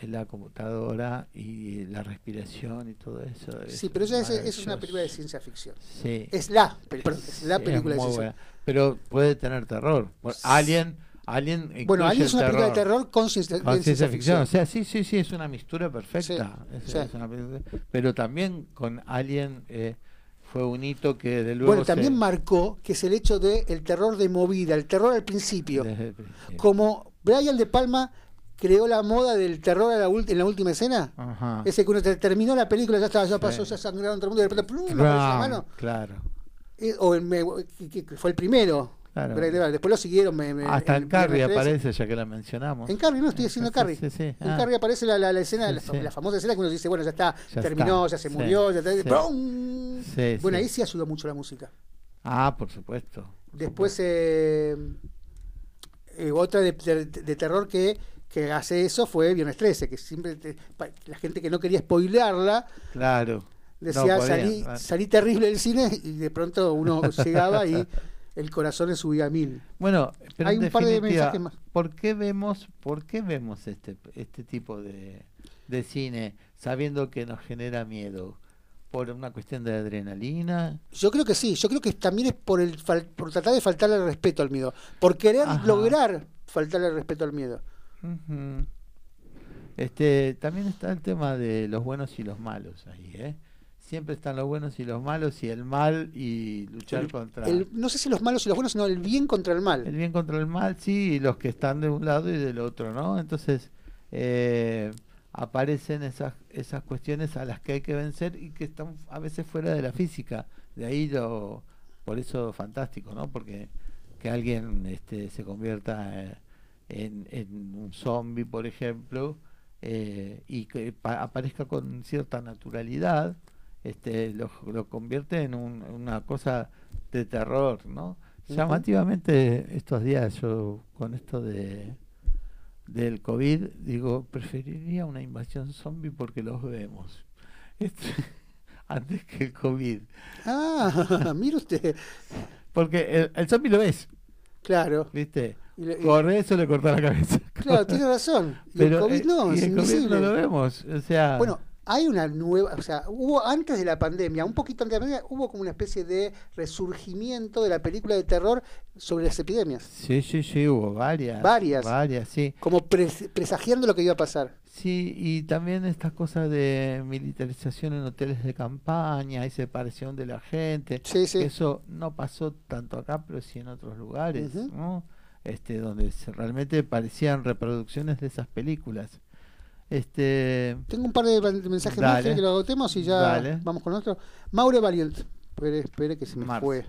la computadora y la respiración y todo eso. Sí, pero esa es, una película de ciencia ficción. Sí. Es la, es la película de ciencia ficción. Pero puede tener terror. Alien Alien bueno, Alien es una película de terror con ciencia, ficción. O sea, sí, sí, sí, es una mistura perfecta. pero también con Alien eh, fue un hito que de luego. Bueno, también marcó que es el hecho del el terror de movida, el terror al principio. Como Brian De Palma creó la moda del terror en la, en la última escena. Ese que uno terminó la película, ya estaba, ya pasó, ya sangraron todo el mundo y de repente ¡plum! la mano. Claro. Eh, o que fue el primero Después lo siguieron. Me, Hasta en Carrie aparece, ya que la mencionamos. En Carrie, no estoy diciendo Carrie. En ah. Carrie aparece la, la, escena, la, famosa escena que uno dice, bueno, ya está, terminó, ya se murió, ya está. bueno, ahí sí ayudó mucho la música. Ah, por supuesto. Después, eh, eh, otra de, terror que, que hace eso fue Viernes 13, que siempre la gente que no quería spoilearla. Claro. Decía, salí, salí terrible del cine y de pronto uno llegaba y el corazón en su vida mil. Bueno, pero hay un par de mensajes más. ¿Por qué vemos, por qué vemos este, este tipo de, de cine sabiendo que nos genera miedo? ¿Por una cuestión de adrenalina? Yo creo que sí, yo creo que también es por, el, por tratar de faltarle el respeto al miedo, por querer lograr faltarle el respeto al miedo. Este, también está el tema de los buenos y los malos ahí, ¿eh? siempre están los buenos y los malos y el mal y luchar contra no sé si los malos y los buenos sino el bien contra el mal. El bien contra el mal sí y los que están de un lado y del otro no entonces eh, aparecen esas esas cuestiones a las que hay que vencer y que están a veces fuera de la física. De ahí lo por eso fantástico no porque que alguien este se convierta eh, en, en un zombie por ejemplo eh, y que aparezca con cierta naturalidad, este, lo, lo convierte en una cosa de terror, ¿no? Llamativamente estos días yo con esto de del COVID digo, preferiría una invasión zombie porque los vemos. Este, [LAUGHS] antes que el COVID. Ah, [LAUGHS] mire usted. Porque el, zombie lo ves. Claro. ¿Viste? Corre eso le corta la cabeza. [LAUGHS] Claro, tiene razón. Pero, el COVID no, y el COVID no lo vemos. O sea, bueno, hay una nueva, o sea, hubo antes de la pandemia, un poquito antes de la pandemia, hubo como una especie de resurgimiento de la película de terror sobre las epidemias. Sí, sí, sí, hubo varias. Varias. Varias, sí. Como presagiando lo que iba a pasar. Sí, y también estas cosas de militarización en hoteles de campaña y separación de la gente. Sí, sí. Eso no pasó tanto acá, pero sí en otros lugares, ¿no? Este, donde realmente parecían reproducciones de esas películas. Este... Tengo un par de mensajes más que lo agotemos y ya vamos con otro. Maure Valiant. Espere, espere que se me fue.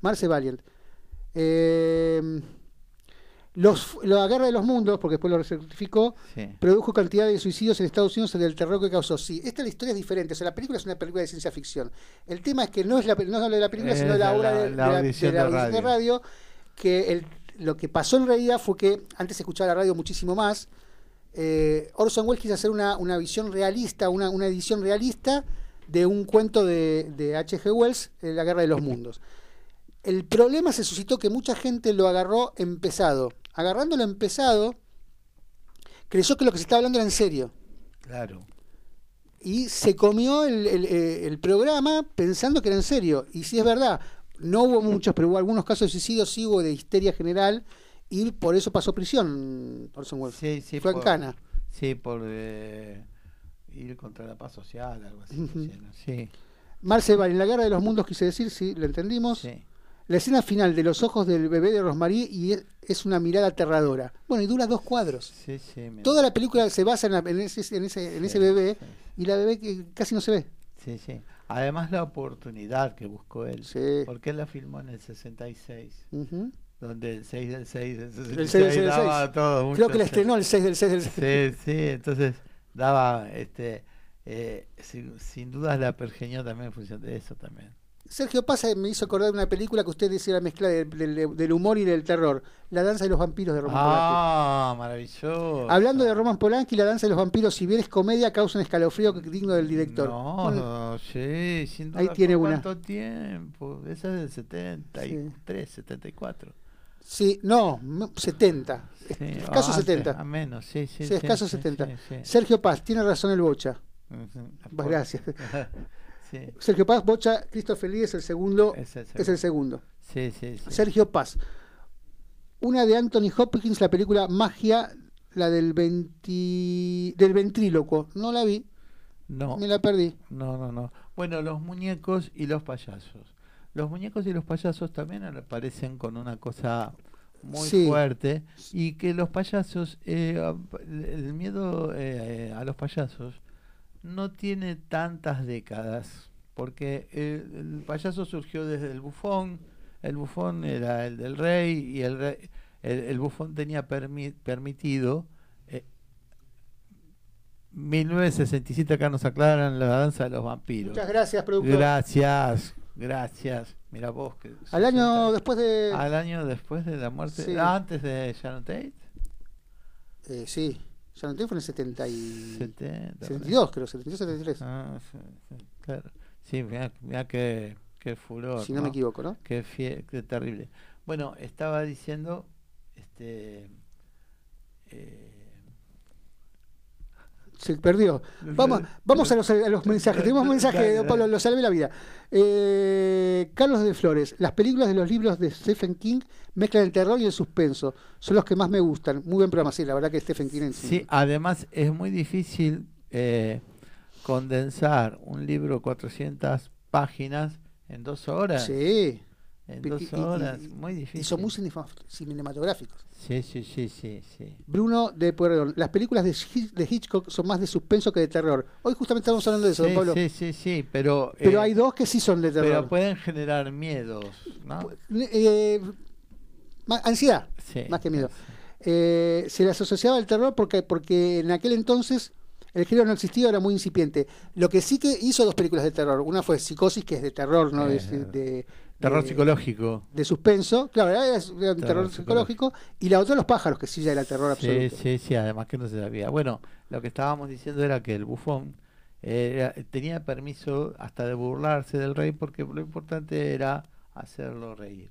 Marce Valiant. Eh, los, la guerra de los mundos, porque después lo certificó, produjo cantidad de suicidios en Estados Unidos en el terror que causó. Sí, esta la historia es diferente. O sea, la película es una película de ciencia ficción. El tema es que no es la, no de la película, sino de la obra de, la, audición de, radio. que el, lo que pasó en realidad fue que antes se escuchaba la radio muchísimo más eh, Orson Welles quiso hacer una, visión realista, una, edición realista de un cuento de H.G. Wells, La Guerra de los Mundos. El problema se suscitó que mucha gente lo agarró empezado. Agarrándolo empezado, creyó que lo que se estaba hablando era en serio. Claro. Y se comió el, el, programa pensando que era en serio. Y si es verdad, no hubo muchos, pero hubo algunos casos de suicidio, sí hubo de histeria general y por eso pasó prisión Orson Welles. Sí, sí, Fue en Cana. Sí, por eh, ir contra la paz social, algo así. sí. Marcel en la guerra de los mundos quise decir, sí, lo entendimos. Sí. La escena final de los ojos del bebé de Rosmarie y es, una mirada aterradora. Bueno, y dura dos cuadros. Sí, sí, Toda la película se basa en, ese, en, ese, en ese bebé y la bebé que casi no se ve. Sí, sí. Además la oportunidad que buscó él. Sí. Porque él la filmó en el 66. Uh donde el 6 del 6 del 66 el 6 del daba 6. todo. Creo que le estrenó el 6 del 6 del 6. Sí, sí, entonces daba, este, eh, sin, sin dudas la pergeñó también en función de eso también. Sergio Paz me hizo acordar de una película que usted decía la mezcla de, de, del humor y del terror, La danza de los vampiros de Roman ah, Polanski. Ah, maravilloso. Hablando de Roman Polanski, La danza de los vampiros, si bien es comedia, causa un escalofrío digno del director. No, no sí, sin duda. Ahí tiene una. ¿Cuánto tiempo? Esa es del 73, sí. 74. Sí, no, 70. escaso 70. A menos, sí, sí. Sí, escaso 70. Sergio Paz, tiene razón el Bocha. Gracias. Sergio Paz, Bocha, Christopher Lee es el segundo. Es el segundo. Sí, sí, Sergio Paz. Una de Anthony Hopkins, la película Magia, la del, del ventríloco. No la vi. No. Me la perdí. No, no, no. Bueno, los muñecos y los payasos. Los muñecos y los payasos también aparecen con una cosa muy fuerte y que los payasos, eh, el miedo eh, a los payasos no tiene tantas décadas, porque el, payaso surgió desde el bufón, el bufón era el del rey y el, rey, el, bufón tenía permitido 1967 eh, acá nos aclaran la danza de los vampiros. Muchas gracias, productor. Gracias. Gracias. Mira vos que al año después de al año después de la muerte antes de Sharon Tate. Eh, sí, Sharon Tate fue en el 70 y 70, 72 creo, 72 73. Ah, sí, sí, claro. Sí, mira, mira qué, qué furor. Si no, me equivoco, ¿no? Qué, qué terrible. Bueno, estaba diciendo este eh, se perdió. Vamos, [LAUGHS] vamos a los, a los mensajes. Tenemos un mensaje, Pablo, lo salvé la vida. Eh, Carlos de Flores, las películas de los libros de Stephen King mezclan el terror y el suspenso. Son los que más me gustan. Muy buen programa, sí, la verdad que Stephen King en sí. Sí, además es muy difícil eh, condensar un libro 400 páginas en dos horas. Sí. En dos horas, muy difícil. Y son muy cinematográficos. Sí, sí, sí, sí, sí. Bruno de Pueyrredón. Las películas de, Hitchcock son más de suspenso que de terror. Hoy justamente estamos hablando de eso, sí, Pablo. Sí, sí, sí, pero... Pero eh, hay dos que sí son de terror. Pero pueden generar miedos, ¿no? Eh, ansiedad, más que miedo. eh, se les asociaba al terror porque, porque en aquel entonces el género no existía, era muy incipiente. Lo que sí que hizo dos películas de terror. Una fue Psicosis, que es de terror, ¿no? de, terror psicológico. De suspenso, claro, era, un terror, psicológico. Y la otra, Los pájaros, que sí ya era terror absoluto. Sí, sí, sí, además que no se sabía. Bueno, lo que estábamos diciendo era que el bufón tenía permiso hasta de burlarse del rey porque lo importante era hacerlo reír.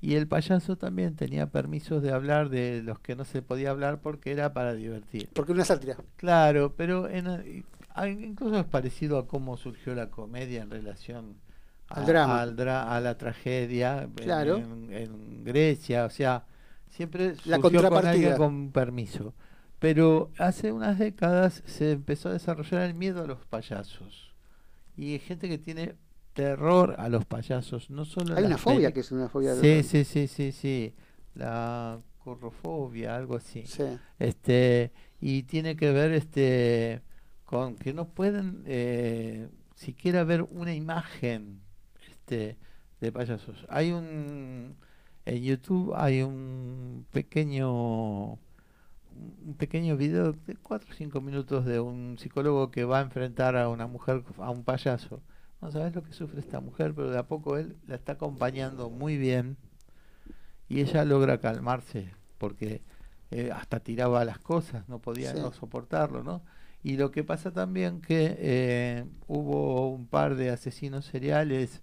Y el payaso también tenía permisos de hablar de los que no se podía hablar porque era para divertir. Porque una sátira. Claro, pero en, incluso es parecido a cómo surgió la comedia en relación al drama. a la tragedia claro. en, Grecia. O sea, siempre la contrapartida. con permiso. Pero hace unas décadas se empezó a desarrollar el miedo a los payasos. Y hay gente que tiene terror a los payasos, no solo Hay una fobia que es una fobia Sí, sí, sí, sí, sí. La corrofobia, algo así. Este y tiene que ver este con que no pueden eh, siquiera ver una imagen este de payasos. Hay un en YouTube hay un pequeño un pequeño video de 4 o 5 minutos de un psicólogo que va a enfrentar a una mujer a un payaso no sabes lo que sufre esta mujer, pero de a poco él la está acompañando muy bien y ella logra calmarse porque eh, hasta tiraba las cosas, no podía no soportarlo, ¿no? Y lo que pasa también que eh, hubo un par de asesinos seriales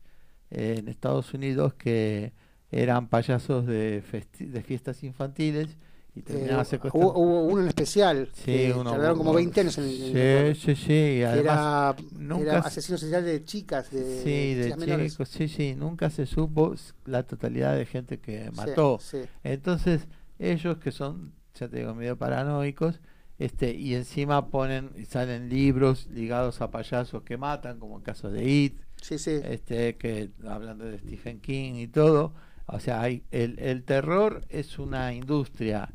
eh, en Estados Unidos que eran payasos de, de fiestas infantiles y terminaba eh, hubo, uno en especial. Sí, uno, tardaron como 20 años en el. Sí, sí, sí. Además, era, nunca, asesino serial de chicas. De, sí, de chicos. Sí, sí. Nunca se supo la totalidad de gente que mató. Entonces, ellos que son, ya te digo, medio paranoicos. Este, y encima ponen y salen libros ligados a payasos que matan, como el caso de It, sí, sí. este, que hablando de Stephen King y todo, o sea, hay, el, el terror es una industria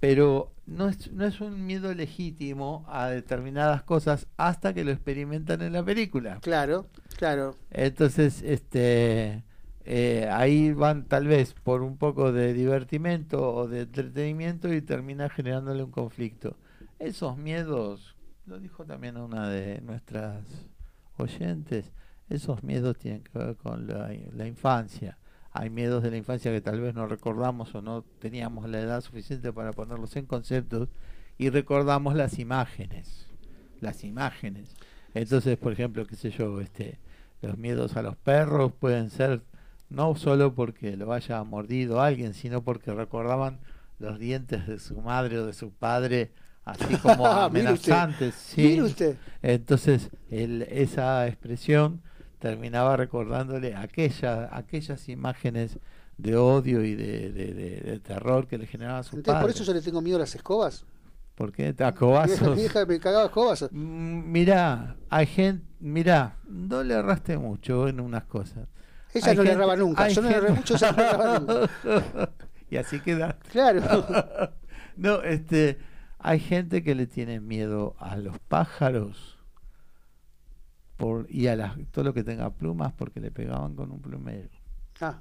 pero no es, no es un miedo legítimo a determinadas cosas hasta que lo experimentan en la película. Claro, claro. Entonces, este, eh, ahí van tal vez por un poco de divertimento o de entretenimiento y termina generándole un conflicto. Esos miedos, lo dijo también una de nuestras oyentes, esos miedos tienen que ver con la, la infancia hay miedos de la infancia que tal vez no recordamos o no teníamos la edad suficiente para ponerlos en conceptos y recordamos las imágenes, las imágenes. Entonces, por ejemplo, qué sé yo, este, los miedos a los perros pueden ser no solo porque lo haya mordido alguien, sino porque recordaban los dientes de su madre o de su padre así como [LAUGHS] amenazantes. ¿sí? Entonces, el, esa expresión terminaba recordándole aquella, aquellas imágenes de odio y de, de, terror que le generaba su Entonces, ¿Por eso yo le tengo miedo a las escobas? ¿Por qué? ¿A cobazos? Mi hija, me cagaba escobas. Mm, mirá, hay gente, mirá, no le erraste mucho en unas cosas. Ella no le erraba nunca, yo no le erré mucho, ella no le erraba nunca. [LAUGHS] y así queda. Claro. [LAUGHS] no, este, hay gente que le tiene miedo a los pájaros y a las, todo lo que tenga plumas porque le pegaban con un plumero. Ah.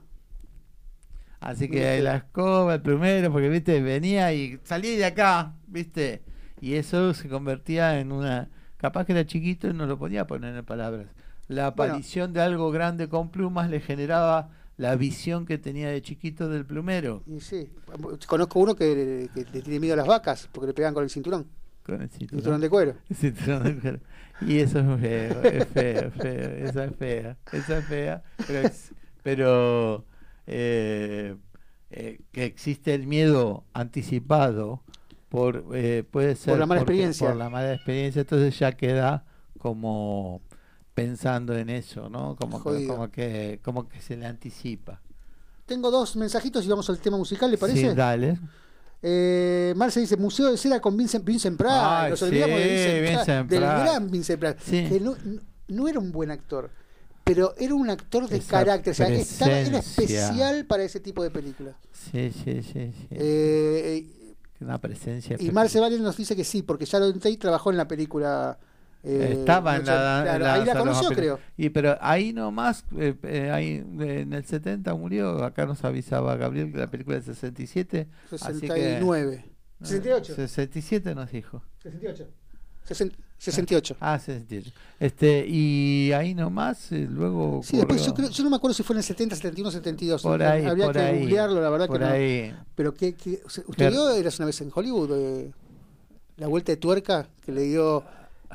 Así que la escoba, el plumero, porque viste, venía y salí de acá, viste, y eso se convertía en una, capaz que era chiquito y no lo podía poner en palabras. La aparición de algo grande con plumas le generaba la visión que tenía de chiquito del plumero. Y sí, conozco uno que, que le tiene miedo a las vacas porque le pegan con el cinturón. Con el cinturón, de cuero. cinturón de cuero. [LAUGHS] Y eso es feo, es feo, feo, esa es fea, esa es fea, pero, pero eh, eh, que existe el miedo anticipado por eh, puede ser por la mala experiencia, por la mala experiencia, entonces ya queda como pensando en eso, ¿no? Como, como que como que se le anticipa. Tengo dos mensajitos y vamos al tema musical, ¿le parece? Sí, dale. Eh, Marce dice Museo de Cera con Vincent, Vincent Pratt. Nos olvidamos de Vincent, Del gran Vincent Pratt. Que no, no, era un buen actor, pero era un actor de carácter. O sea, estaba, era especial para ese tipo de películas. Sí, sí, sí. sí. Eh, Una presencia. Y Marce Valle nos dice que sí, porque Sharon Tate trabajó en la película Eh, Estaba en la, Ahí la conoció, creo. Y pero ahí nomás, eh, eh, ahí en el 70 murió. Acá nos avisaba Gabriel que la película del 67. 69. 68. 67 nos dijo. 68. 68. Ah, 68. Este, y ahí nomás, luego. Sí, después yo, creo, yo no me acuerdo si fue en el 70, 71, 72. Por ahí, Habría que googlearlo, la verdad por que ahí. no. Pero, ¿qué, qué, ¿usted vio Eras una vez en Hollywood? Eh, la vuelta de tuerca que le dio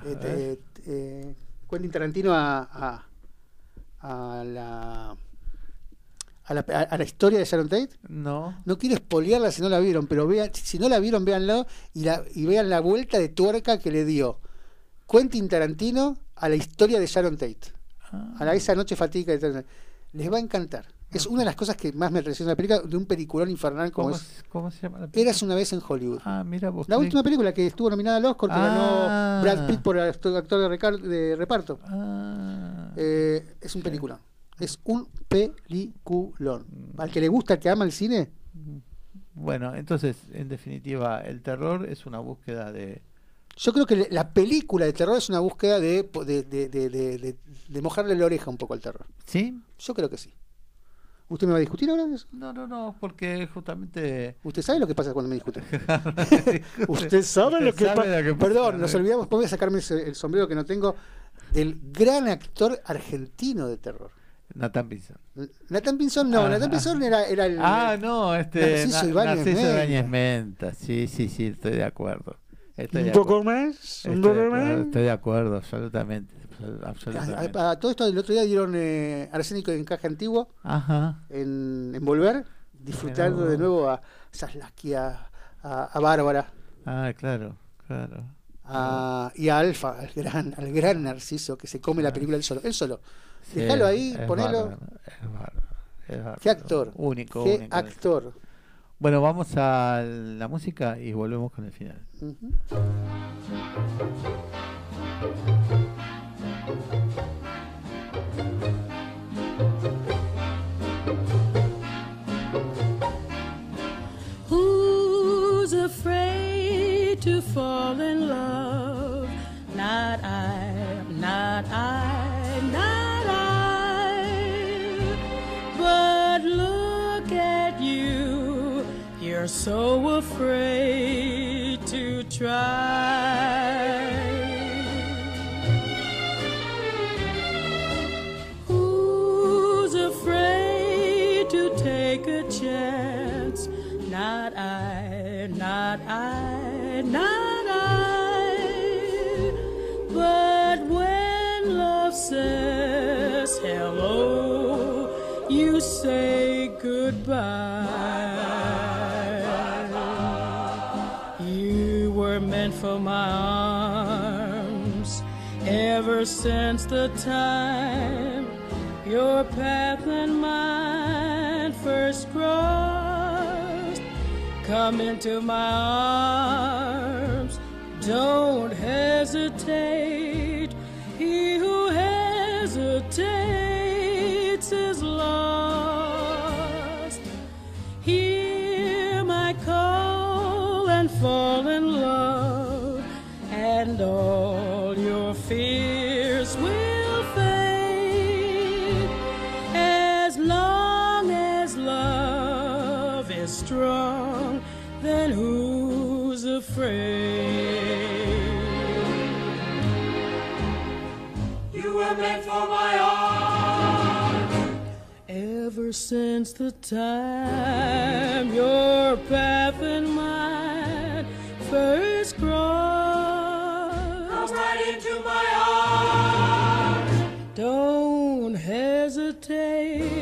eh, eh, Quentin Tarantino a, a, a la a la, a la, historia de Sharon Tate? No. No quiero espolearla si no la vieron, pero vean, si no la vieron, véanlo y, la, y vean la vuelta de tuerca que le dio Quentin Tarantino a la historia de Sharon Tate. Ah. A la, esa noche fatiga. Les va a encantar. Es una de las cosas que más me refiero la película de un peliculón infernal como ¿Cómo, es. ¿Cómo se llama la película? Eras una vez en Hollywood. Ah, mira vos. La última película que estuvo nominada al Oscar, que ah. ganó Brad Pitt por actor de, reparto. Ah. Eh, es un peliculón. Es un peliculón. Al que le gusta, al que ama el cine. Bueno, entonces, en definitiva, el terror es una búsqueda de. Yo creo que la película de terror es una búsqueda de, de, de, de mojarle la oreja un poco al terror. ¿Sí? Yo creo que sí. ¿Usted me va a discutir ahora eso? No, no, no, porque justamente... [LAUGHS] ¿Usted sabe lo que pasa cuando me discute? [LAUGHS] [LAUGHS] ¿Usted sabe lo que, pasa? Perdón, nos olvidamos, voy a sacarme el sombrero que no tengo, del gran actor argentino de terror. Nathan Pinzón. Nathan Pinzón no, ah, Nathan Pinzón era, era el... Ah, no, este... Narciso Ibáñez Menta. Menta. Sí, sí, sí, estoy de acuerdo. Estoy ¿Un poco más? ¿Un poco más? Estoy de acuerdo, absolutamente. A, todo esto, el otro día dieron eh, Arsénico en caja antiguo En, en Volver, disfrutando de nuevo a Saslaski, a, a, Bárbara. Ah, claro, claro. y a Alfa, al gran, al gran Narciso que se come la película él solo. Él solo. Déjalo ahí, ponelo. Qué actor. Único. Qué actor. Bueno, vamos a la música y volvemos con el final. Who's afraid to fall in love? Not I, not I, you're so afraid to try. Who's afraid to take a chance? Not I, not I, not I. But when love says hello, you say goodbye. My arms ever since the time your path and mine first crossed come into my arms. Don't hesitate. He who hesitates is lost. Hear my call and fall afraid? You were meant for my arms. Ever since the time your path and mine first crossed, come right into my arms. Don't hesitate.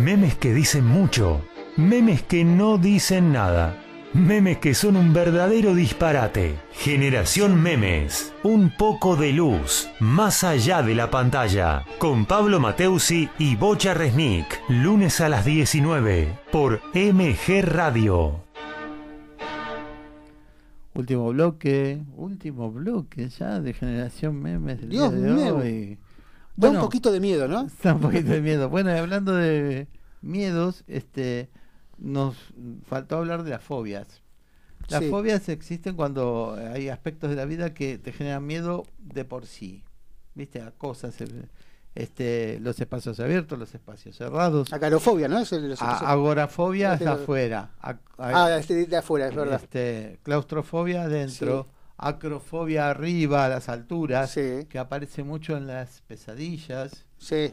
Memes que dicen mucho Memes que no dicen nada. Memes que son un verdadero disparate. Generación Memes. Un poco de luz. Más allá de la pantalla. Con Pablo Mateusi y Bocha Resnick. Lunes a las 19. Por MG Radio. Último bloque. Último bloque ya de Generación Memes del día de hoy. Da un poquito de miedo, ¿no? [LAUGHS] Da un poquito de miedo. Bueno, hablando de miedos, este nos faltó hablar de las fobias. Las fobias existen cuando hay aspectos de la vida que te generan miedo de por sí. ¿Viste? A cosas, este, los espacios abiertos, los espacios cerrados. Acarofobia, ¿no? Es agorafobia es afuera. ah, este de afuera, es verdad. Este, claustrofobia adentro. Acrofobia arriba, a las alturas, que aparece mucho en las pesadillas.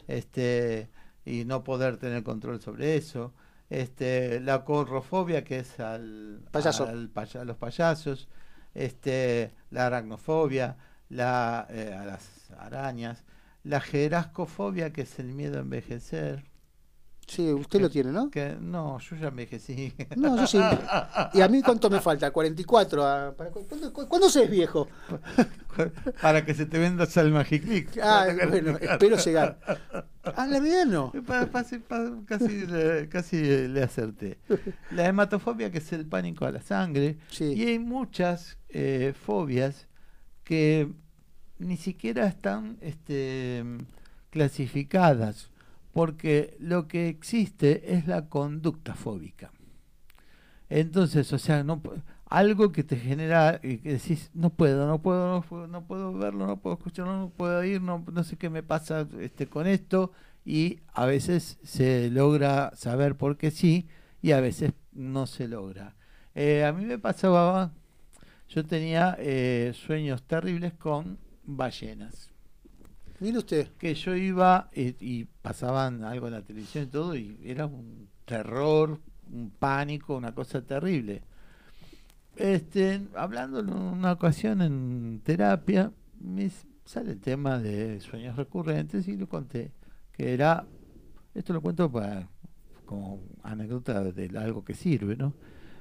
Este, y no poder tener control sobre eso este, la corrofobia, que es al, Payaso. a los payasos, este, la aracnofobia, la, eh, a las arañas, la gerascofobia, que es el miedo a envejecer. Sí, usted lo tiene, ¿no? Que, no, yo ya envejecí. No, yo sí. ¿Y a mí cuánto me falta? ¿44? A, ¿cuándo, se es viejo? [LAUGHS] Para que se te venda Salma Click. Ah, bueno, espero llegar. Ah, la verdad no. casi, casi le acerté. La hematofobia, que es el pánico a la sangre. Y hay muchas eh, fobias que ni siquiera están este, clasificadas porque lo que existe es la conducta fóbica. Entonces, o sea, no algo que te genera y que decís no puedo, no puedo, no puedo, no puedo verlo, no puedo escucharlo, no puedo ir, no, no sé qué me pasa este con esto y a veces se logra saber por qué sí y a veces no se logra. Eh, a mí me pasaba, yo tenía eh, sueños terribles con ballenas. Mire usted. Que yo iba y, pasaban algo en la televisión y todo, y era un terror, un pánico, una cosa terrible. Este, hablando en una ocasión en terapia, me sale el tema de sueños recurrentes y lo conté, que era, esto lo cuento para como anécdota de algo que sirve, ¿no?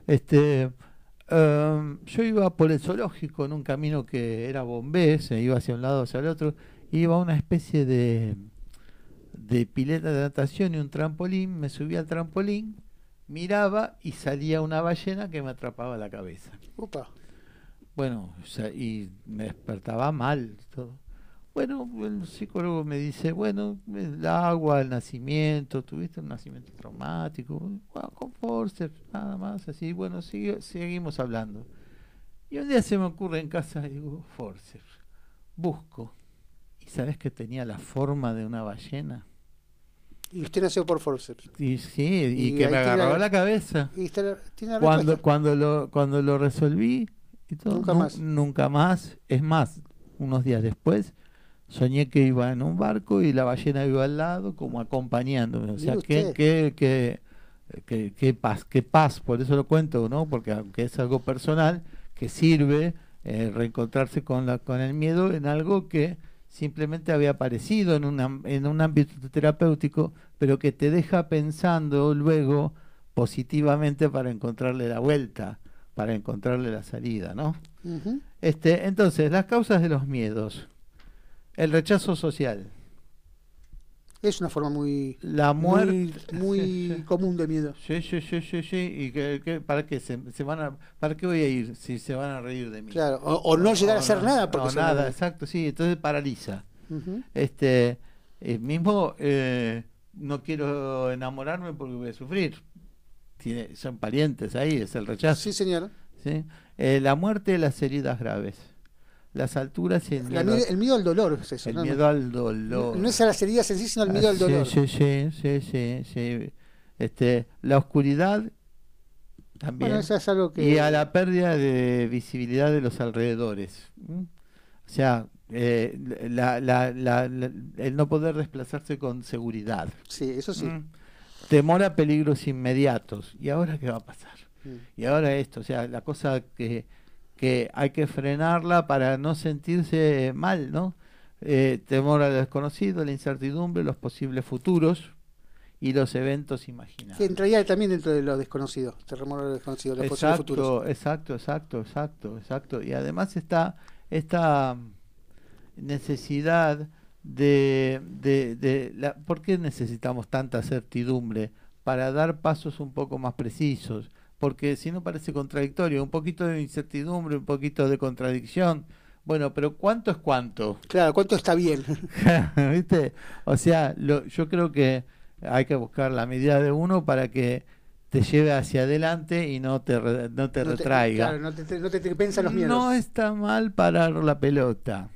Este, um, yo iba por el zoológico en un camino que era bombé, se iba hacia un lado hacia el otro, iba a una especie de, de pileta de natación y un trampolín, me subía al trampolín, miraba y salía una ballena que me atrapaba la cabeza. Bueno, y me despertaba mal. Todo. Bueno, el psicólogo me dice, bueno, el agua, el nacimiento, tuviste un nacimiento traumático, bueno, con forceps, nada más, así, bueno, sigue, seguimos hablando. Y un día se me ocurre en casa, digo, forceps, busco, ¿Y sabes que tenía la forma de una ballena? Y usted nació por forceps. Y, sí, y, que me agarró la, cabeza. Y tiene cuando, cuando, lo, cuando lo resolví, y todo, nunca más. Nunca más. Es más, unos días después, soñé que iba en un barco y la ballena iba al lado, como acompañándome. O sea, qué, qué, qué, qué, paz, qué paz, por eso lo cuento, ¿no? Porque aunque es algo personal, que sirve eh, reencontrarse con, la, con el miedo en algo que simplemente había aparecido en, en un ámbito terapéutico, pero que te deja pensando luego positivamente para encontrarle la vuelta, para encontrarle la salida, ¿no? este, entonces, las causas de los miedos. El rechazo social. Es una forma muy la muerte muy, común de miedo. Sí, sí, sí, sí, sí. y que, para qué se, van a para qué voy a ir si se van a reír de mí. Claro, o, no llegar a hacer nada porque no, nada, exacto, sí, entonces paraliza. Este el mismo eh, no quiero enamorarme porque voy a sufrir. Tiene, son parientes ahí, es el rechazo. Sí, señor. ¿Sí? Eh, la muerte de las heridas graves las alturas y el miedo. el miedo al dolor es eso. El miedo al dolor. No, es a las heridas en sí, sino el miedo al ah, dolor. Sí, sí, sí, sí, sí. Este, la oscuridad también. es algo que... Y a la pérdida de visibilidad de los alrededores. O sea, eh, la, la, la, el no poder desplazarse con seguridad. Sí, eso sí. Temor a peligros inmediatos. ¿Y ahora qué va a pasar? Y ahora esto, o sea, la cosa que que hay que frenarla para no sentirse mal, ¿no? Eh, temor al desconocido, la incertidumbre, los posibles futuros y los eventos imaginados. Que entraría también dentro de lo desconocido, terremoto de lo desconocido, los exacto, futuros. Exacto, exacto, exacto, exacto. Y además está esta necesidad de, de, de la, ¿por qué necesitamos tanta certidumbre? Para dar pasos un poco más precisos, porque si no parece contradictorio, un poquito de incertidumbre, un poquito de contradicción, bueno, pero ¿cuánto es cuánto? [LAUGHS] Claro, ¿cuánto está bien? [LAUGHS] ¿Viste? O sea, lo, yo creo que hay que buscar la medida de uno para que te lleve hacia adelante y no te, no te retraiga. claro, no te, no te, te los miedos. No está mal parar la pelota.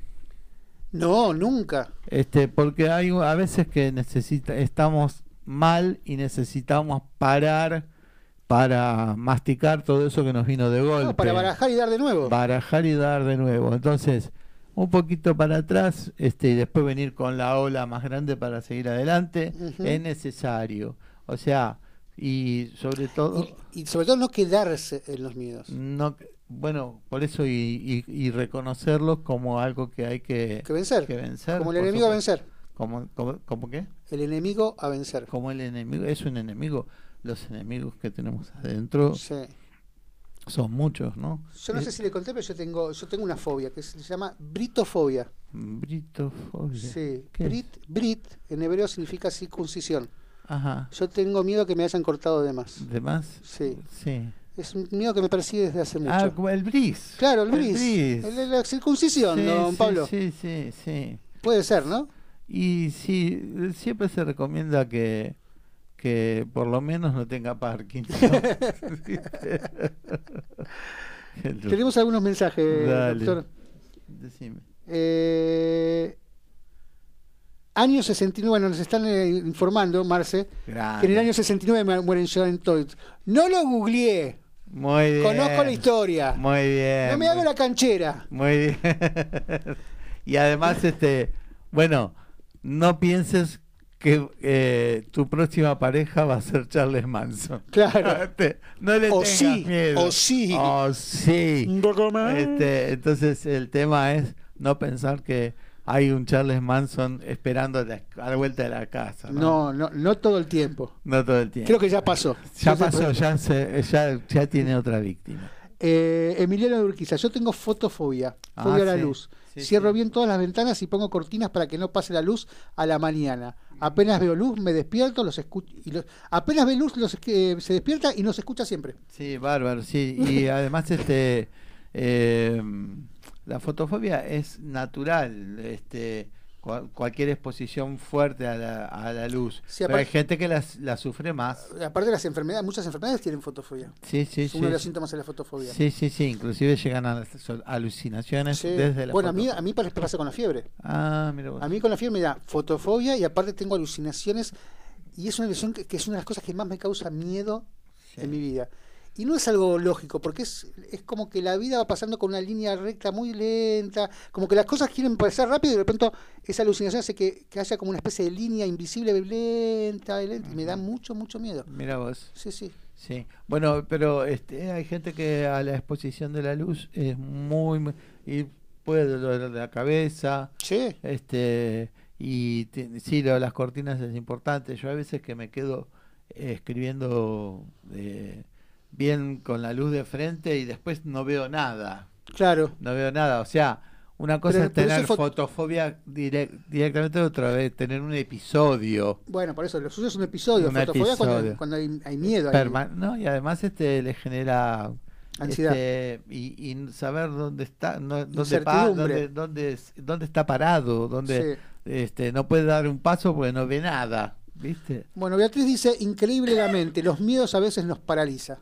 No, nunca. Este, porque hay a veces que necesita, estamos mal y necesitamos parar para masticar todo eso que nos vino de golpe. No, para barajar y dar de nuevo. Barajar y dar de nuevo. Entonces, un poquito para atrás este, y después venir con la ola más grande para seguir adelante es necesario. O sea, y sobre todo... Y, sobre todo no quedarse en los miedos. No, bueno, por eso y, y, reconocerlos como algo que hay que, vencer. como el enemigo a vencer. ¿Como, como, qué? El enemigo a vencer. Como el enemigo, es un enemigo. Los enemigos que tenemos adentro son muchos, ¿no? Yo no sé si le conté, pero yo tengo, yo tengo una fobia que se llama britofobia. Britofobia. Sí. Brit, brit en hebreo significa circuncisión. Ajá. Yo tengo miedo que me hayan cortado de más. ¿De más? Sí. Sí. Es un miedo que me persigue desde hace mucho. Ah, el bris. Claro, el bris. El la circuncisión, don Pablo. Sí, sí, sí. Puede ser, ¿no? Y sí, siempre se recomienda que, que por lo menos no tenga parking. [LAUGHS] Tenemos algunos mensajes, doctor. Decime. Eh, año 69, bueno, nos están eh, informando, Marce, que en el año 69 mueren John Todd. No lo googleé. Muy bien. Conozco la historia. Muy bien. No me hago la canchera. Muy bien. [LAUGHS] y además, este, bueno, no pienses que eh, tu próxima pareja va a ser Charles Manson. Claro. [LAUGHS] Este, no le o tengas sí, miedo. O sí. O sí. Este, entonces el tema es no pensar que hay un Charles Manson esperando a la, vuelta de la casa. ¿no? no, no, todo el tiempo. No todo el tiempo. Creo que ya pasó. Ya, pasó, ya, ya, ya tiene otra víctima. Eh, Emiliano de Urquiza, yo tengo fotofobia, ah, fobia a la luz. Cierro bien todas las ventanas y pongo cortinas para que no pase la luz a la mañana. Apenas veo luz, me despierto, los escucho. Y los, apenas ve luz, los, se despierta y nos escucha siempre. Sí, bárbaro, sí. Y [LAUGHS] además, este. Eh, la fotofobia es natural, este, cualquier exposición fuerte a la, a la luz. Pero hay gente que la, la, sufre más. Aparte de las enfermedades, muchas enfermedades tienen fotofobia. Sí, sí, es uno de los síntomas de la fotofobia. Sí, sí, sí, inclusive llegan a las alucinaciones desde la Bueno, a mí, a mí pasa con la fiebre. Ah, mira vos. A mí con la fiebre me da fotofobia y aparte tengo alucinaciones y es una ilusión que, que es una de las cosas que más me causa miedo en mi vida. Y no es algo lógico, porque es, es como que la vida va pasando con una línea recta muy lenta, como que las cosas quieren pasar rápido y de repente esa alucinación hace que, haya como una especie de línea invisible lenta, y me da mucho, mucho miedo. Mira vos. Sí, sí. Sí, bueno, pero este, hay gente que a la exposición de la luz es muy, y puede doler la cabeza, sí. este, y sí, lo de las cortinas es importante. Yo a veces que me quedo escribiendo eh, bien con la luz de frente y después no veo nada. Claro. No veo nada. O sea, una cosa es tener fotofobia directamente, otra vez tener un episodio. Bueno, por eso, lo suyo es un episodio. fotofobia cuando, hay, miedo. no, y además este le genera ansiedad. Este, y, saber dónde está, dónde, dónde, dónde, dónde, está parado, dónde este, no puede dar un paso porque no ve nada. ¿Viste? Bueno, Beatriz dice, increíble la mente, los miedos a veces nos paraliza.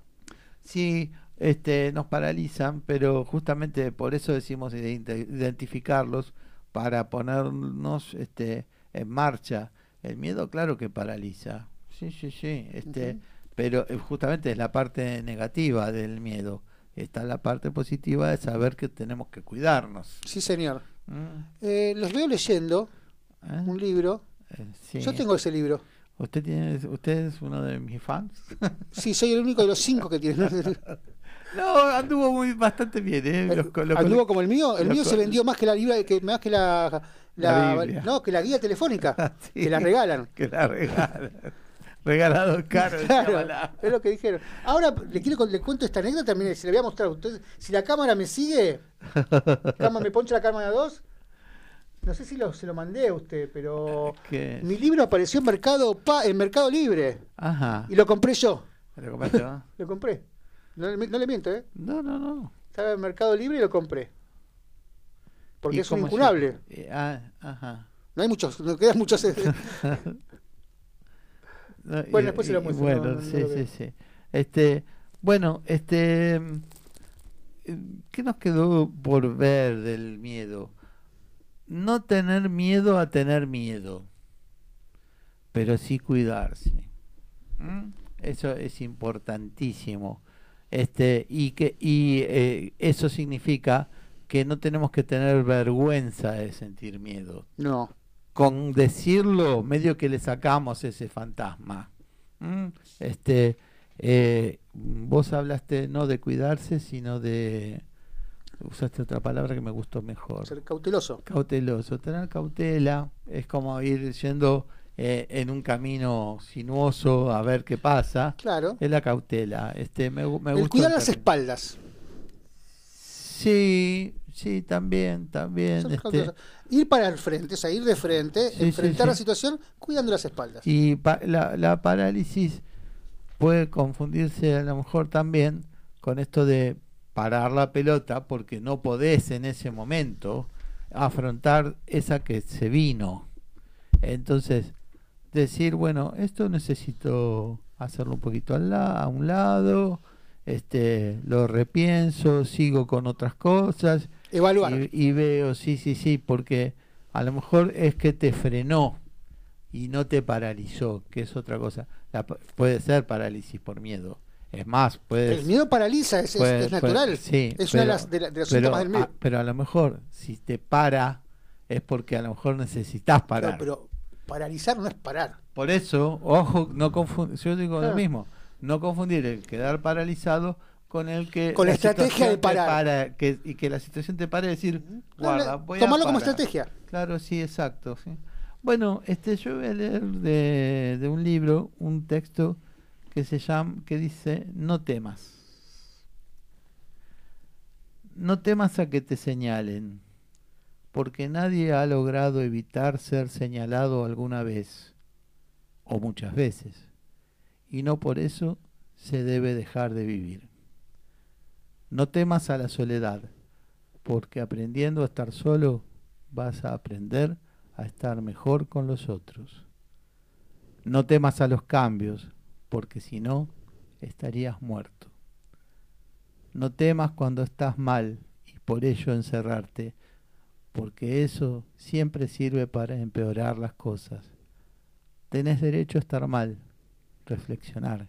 Sí, este, nos paralizan, pero justamente por eso decimos identificarlos para ponernos este, en marcha. El miedo, claro que paraliza. Sí, sí, sí. Este, Pero eh, justamente es la parte negativa del miedo. Está la parte positiva de saber que tenemos que cuidarnos. Sí, señor. Mm. Eh, los veo leyendo ¿Eh? un libro. Yo tengo ese libro. ¿Usted, tiene, ¿Usted es uno de mis fans? [LAUGHS] Sí, soy el único de los cinco que tiene. No, anduvo muy bastante bien. ¿eh? ¿Anduvo como el mío? El mío se vendió más que la que, más que la, no, que la guía telefónica. [LAUGHS] que la regalan. Que la regalan. regalado caro. [LAUGHS] es lo que dijeron. Ahora le quiero le cuento esta anécdota, mire, se la voy a mostrar a ustedes. Si la cámara me sigue, cámara, me poncha la cámara 2. No sé si lo, se lo mandé a usted, pero mi libro apareció en Mercado en Mercado Libre. Ajá. Y lo compré yo. ¿Lo compraste, no? [LAUGHS] lo compré. No, no, le miento, ¿eh? No, no, no. Estaba en Mercado Libre y lo compré. Porque es un incunable. Eh, ah, ajá. No hay muchos, no quedan muchos. [LAUGHS] [LAUGHS] bueno, después se lo muestro. Bueno, sí, sí, sí. Este, bueno, este, ¿qué nos quedó por ver del miedo? No tener miedo a tener miedo, pero sí cuidarse. ¿Mm? Eso es importantísimo. Este, y que y eh, eso significa que no tenemos que tener vergüenza de sentir miedo. No con decirlo medio que le sacamos ese fantasma. ¿Mm? Este, eh, vos hablaste no de cuidarse, sino de usaste otra palabra que me gustó mejor. Ser cauteloso. Cauteloso, tener cautela es como ir yendo eh, en un camino sinuoso a ver qué pasa. Claro. Es la cautela. Este, me, me el cuidar las espaldas. Sí, sí, también, también. Este, ir para el frente, o sea, ir de frente, enfrentar la situación cuidando las espaldas. Y la, la parálisis puede confundirse a lo mejor también con esto de parar la pelota porque no podés en ese momento afrontar esa que se vino. Entonces, decir, bueno, esto necesito hacerlo un poquito al a un lado, este, lo repienso, sigo con otras cosas Evaluar. Y, veo, sí, sí, sí, porque a lo mejor es que te frenó y no te paralizó, que es otra cosa. puede ser parálisis por miedo. Es más, puede. El miedo paraliza, es, natural. sí, es una de las, de, los síntomas del miedo. pero a lo mejor, si te para, es porque a lo mejor necesitas parar. No, pero paralizar no es parar. Por eso, ojo, no confundir, yo digo lo mismo, no confundir el quedar paralizado con el que con la, estrategia de parar que, y que la situación te pare y decir guarda voy tomarlo como estrategia claro sí exacto sí. bueno este yo voy a leer de, de, un libro un texto que se llama que dice no temas no temas a que te señalen porque nadie ha logrado evitar ser señalado alguna vez o muchas veces y no por eso se debe dejar de vivir no temas a la soledad, porque aprendiendo a estar solo vas a aprender a estar mejor con los otros. No temas a los cambios, porque si no, estarías muerto. No temas cuando estás mal y por ello encerrarte, porque eso siempre sirve para empeorar las cosas. Tenés derecho a estar mal, reflexionar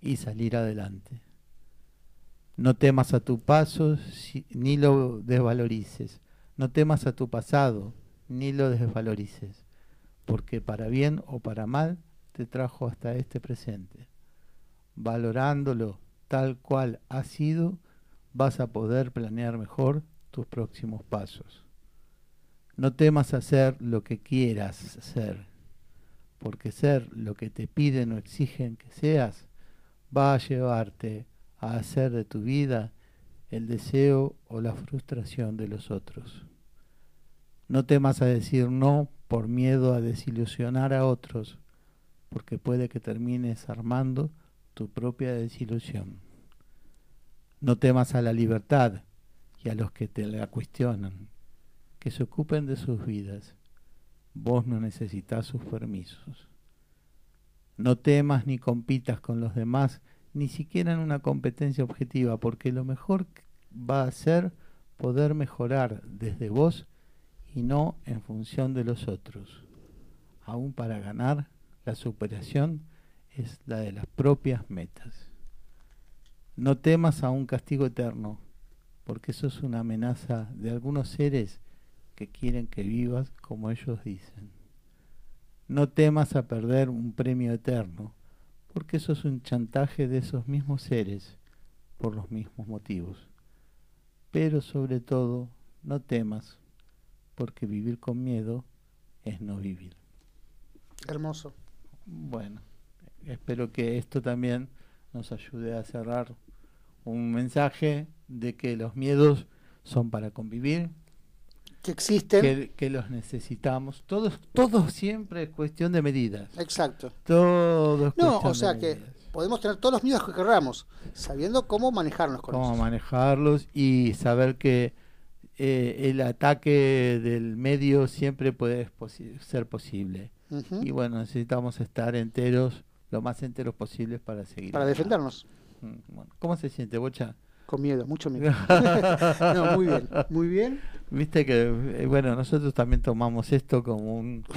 y salir adelante. No temas a tu paso ni lo desvalorices. No temas a tu pasado ni lo desvalorices, porque para bien o para mal te trajo hasta este presente. Valorándolo tal cual ha sido, vas a poder planear mejor tus próximos pasos. No temas hacer lo que quieras ser, porque ser lo que te piden o exigen que seas va a llevarte a hacer de tu vida el deseo o la frustración de los otros. No temas a decir no por miedo a desilusionar a otros, porque puede que termines armando tu propia desilusión. No temas a la libertad y a los que te la cuestionan, que se ocupen de sus vidas. Vos no necesitas sus permisos. No temas ni compitas con los demás ni siquiera en una competencia objetiva, porque lo mejor va a ser poder mejorar desde vos y no en función de los otros. Aún para ganar, la superación es la de las propias metas. No temas a un castigo eterno, porque eso es una amenaza de algunos seres que quieren que vivas como ellos dicen. No temas a perder un premio eterno, porque eso es un chantaje de esos mismos seres por los mismos motivos. Pero sobre todo, no temas, porque vivir con miedo es no vivir. Hermoso. Bueno, espero que esto también nos ayude a cerrar un mensaje de que los miedos son para convivir, que existen, que, los necesitamos. Todo, todo siempre es cuestión de medidas. Exacto. Todo es No, o sea que podemos tener todos los miedos que queramos, sabiendo cómo manejarnos con Cómo manejarlos y saber que eh, el ataque del medio siempre puede ser posible. Y bueno, necesitamos estar enteros, lo más enteros posibles para seguir. Para defendernos. Mm, ¿Cómo se siente, Bocha? Con miedo, mucho miedo. [LAUGHS] no, muy bien, muy bien. Viste que, eh, bueno, nosotros también tomamos esto como un... [LAUGHS]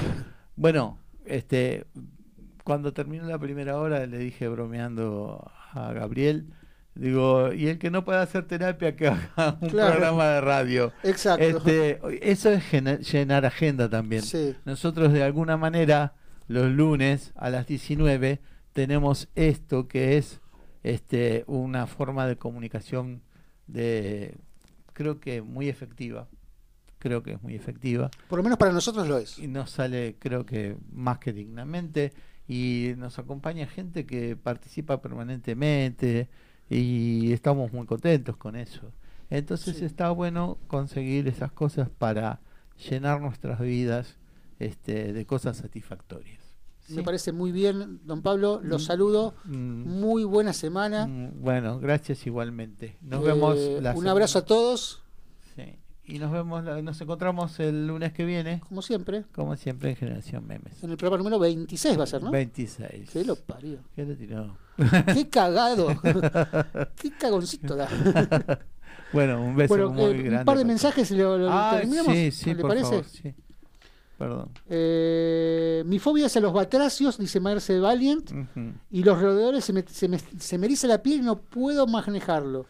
Bueno, este, cuando terminó la primera hora le dije bromeando a Gabriel, digo, y el que no pueda hacer terapia que [LAUGHS] haga un programa de radio. Exacto. Este, eso es llenar agenda también. Nosotros de alguna manera los lunes a las 19 tenemos esto que es este, una forma de comunicación de creo que muy efectiva creo que es muy efectiva por lo menos para nosotros lo es y nos sale creo que más que dignamente y nos acompaña gente que participa permanentemente y estamos muy contentos con eso entonces está bueno conseguir esas cosas para llenar nuestras vidas este, de cosas satisfactorias me parece muy bien, don Pablo. Los mm. saludo. Mm. Muy buena semana. Mm, bueno, gracias igualmente. Nos vemos. Eh, un abrazo a todos. Sí. Y nos vemos, nos encontramos el lunes que viene. Como siempre. Como siempre en Generación Memes. En el programa número 26 va a ser, ¿no? 26. ¿Qué lo parió? ¿Qué le tiró? [LAUGHS] ¡Qué cagado! [LAUGHS] ¡Qué cagoncito da! [LAUGHS] bueno, un beso muy eh, grande. Un par de mensajes y lo, ah, terminamos. Sí, sí, ¿Le parece? Favor, sí. Perdón. Eh, mi fobia es a los batracios, dice Marce Valiant, y los roedores se me, se, me, se me eriza la piel y no puedo manejarlo.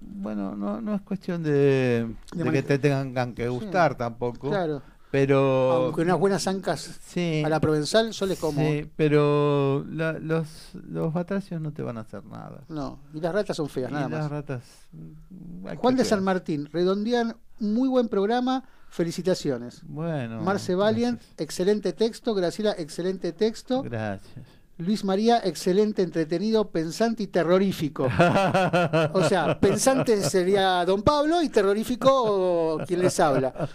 Bueno, no, no es cuestión de, que te tengan que gustar tampoco. Claro. Pero. Aunque unas buenas ancas a la provenzal, yo les como. Sí, pero los, los batracios no te van a hacer nada. No, y las ratas son feas, nada y más. Las ratas. Juan de San Martín, redondean muy buen programa Felicitaciones. Bueno. Marce Valiant, excelente texto. Graciela, excelente texto. Gracias. Luis María, excelente, entretenido, pensante y terrorífico. [LAUGHS] o sea, pensante sería Don Pablo y terrorífico quien les habla.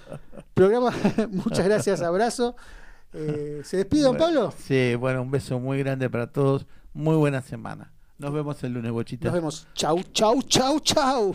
Programa, [LAUGHS] muchas gracias, abrazo. Eh, ¿Se despide, Don Pablo? Sí, bueno, un beso muy grande para todos. Muy buena semana. Nos vemos el lunes, bochita. Nos vemos. Chau, chau, chau, chau.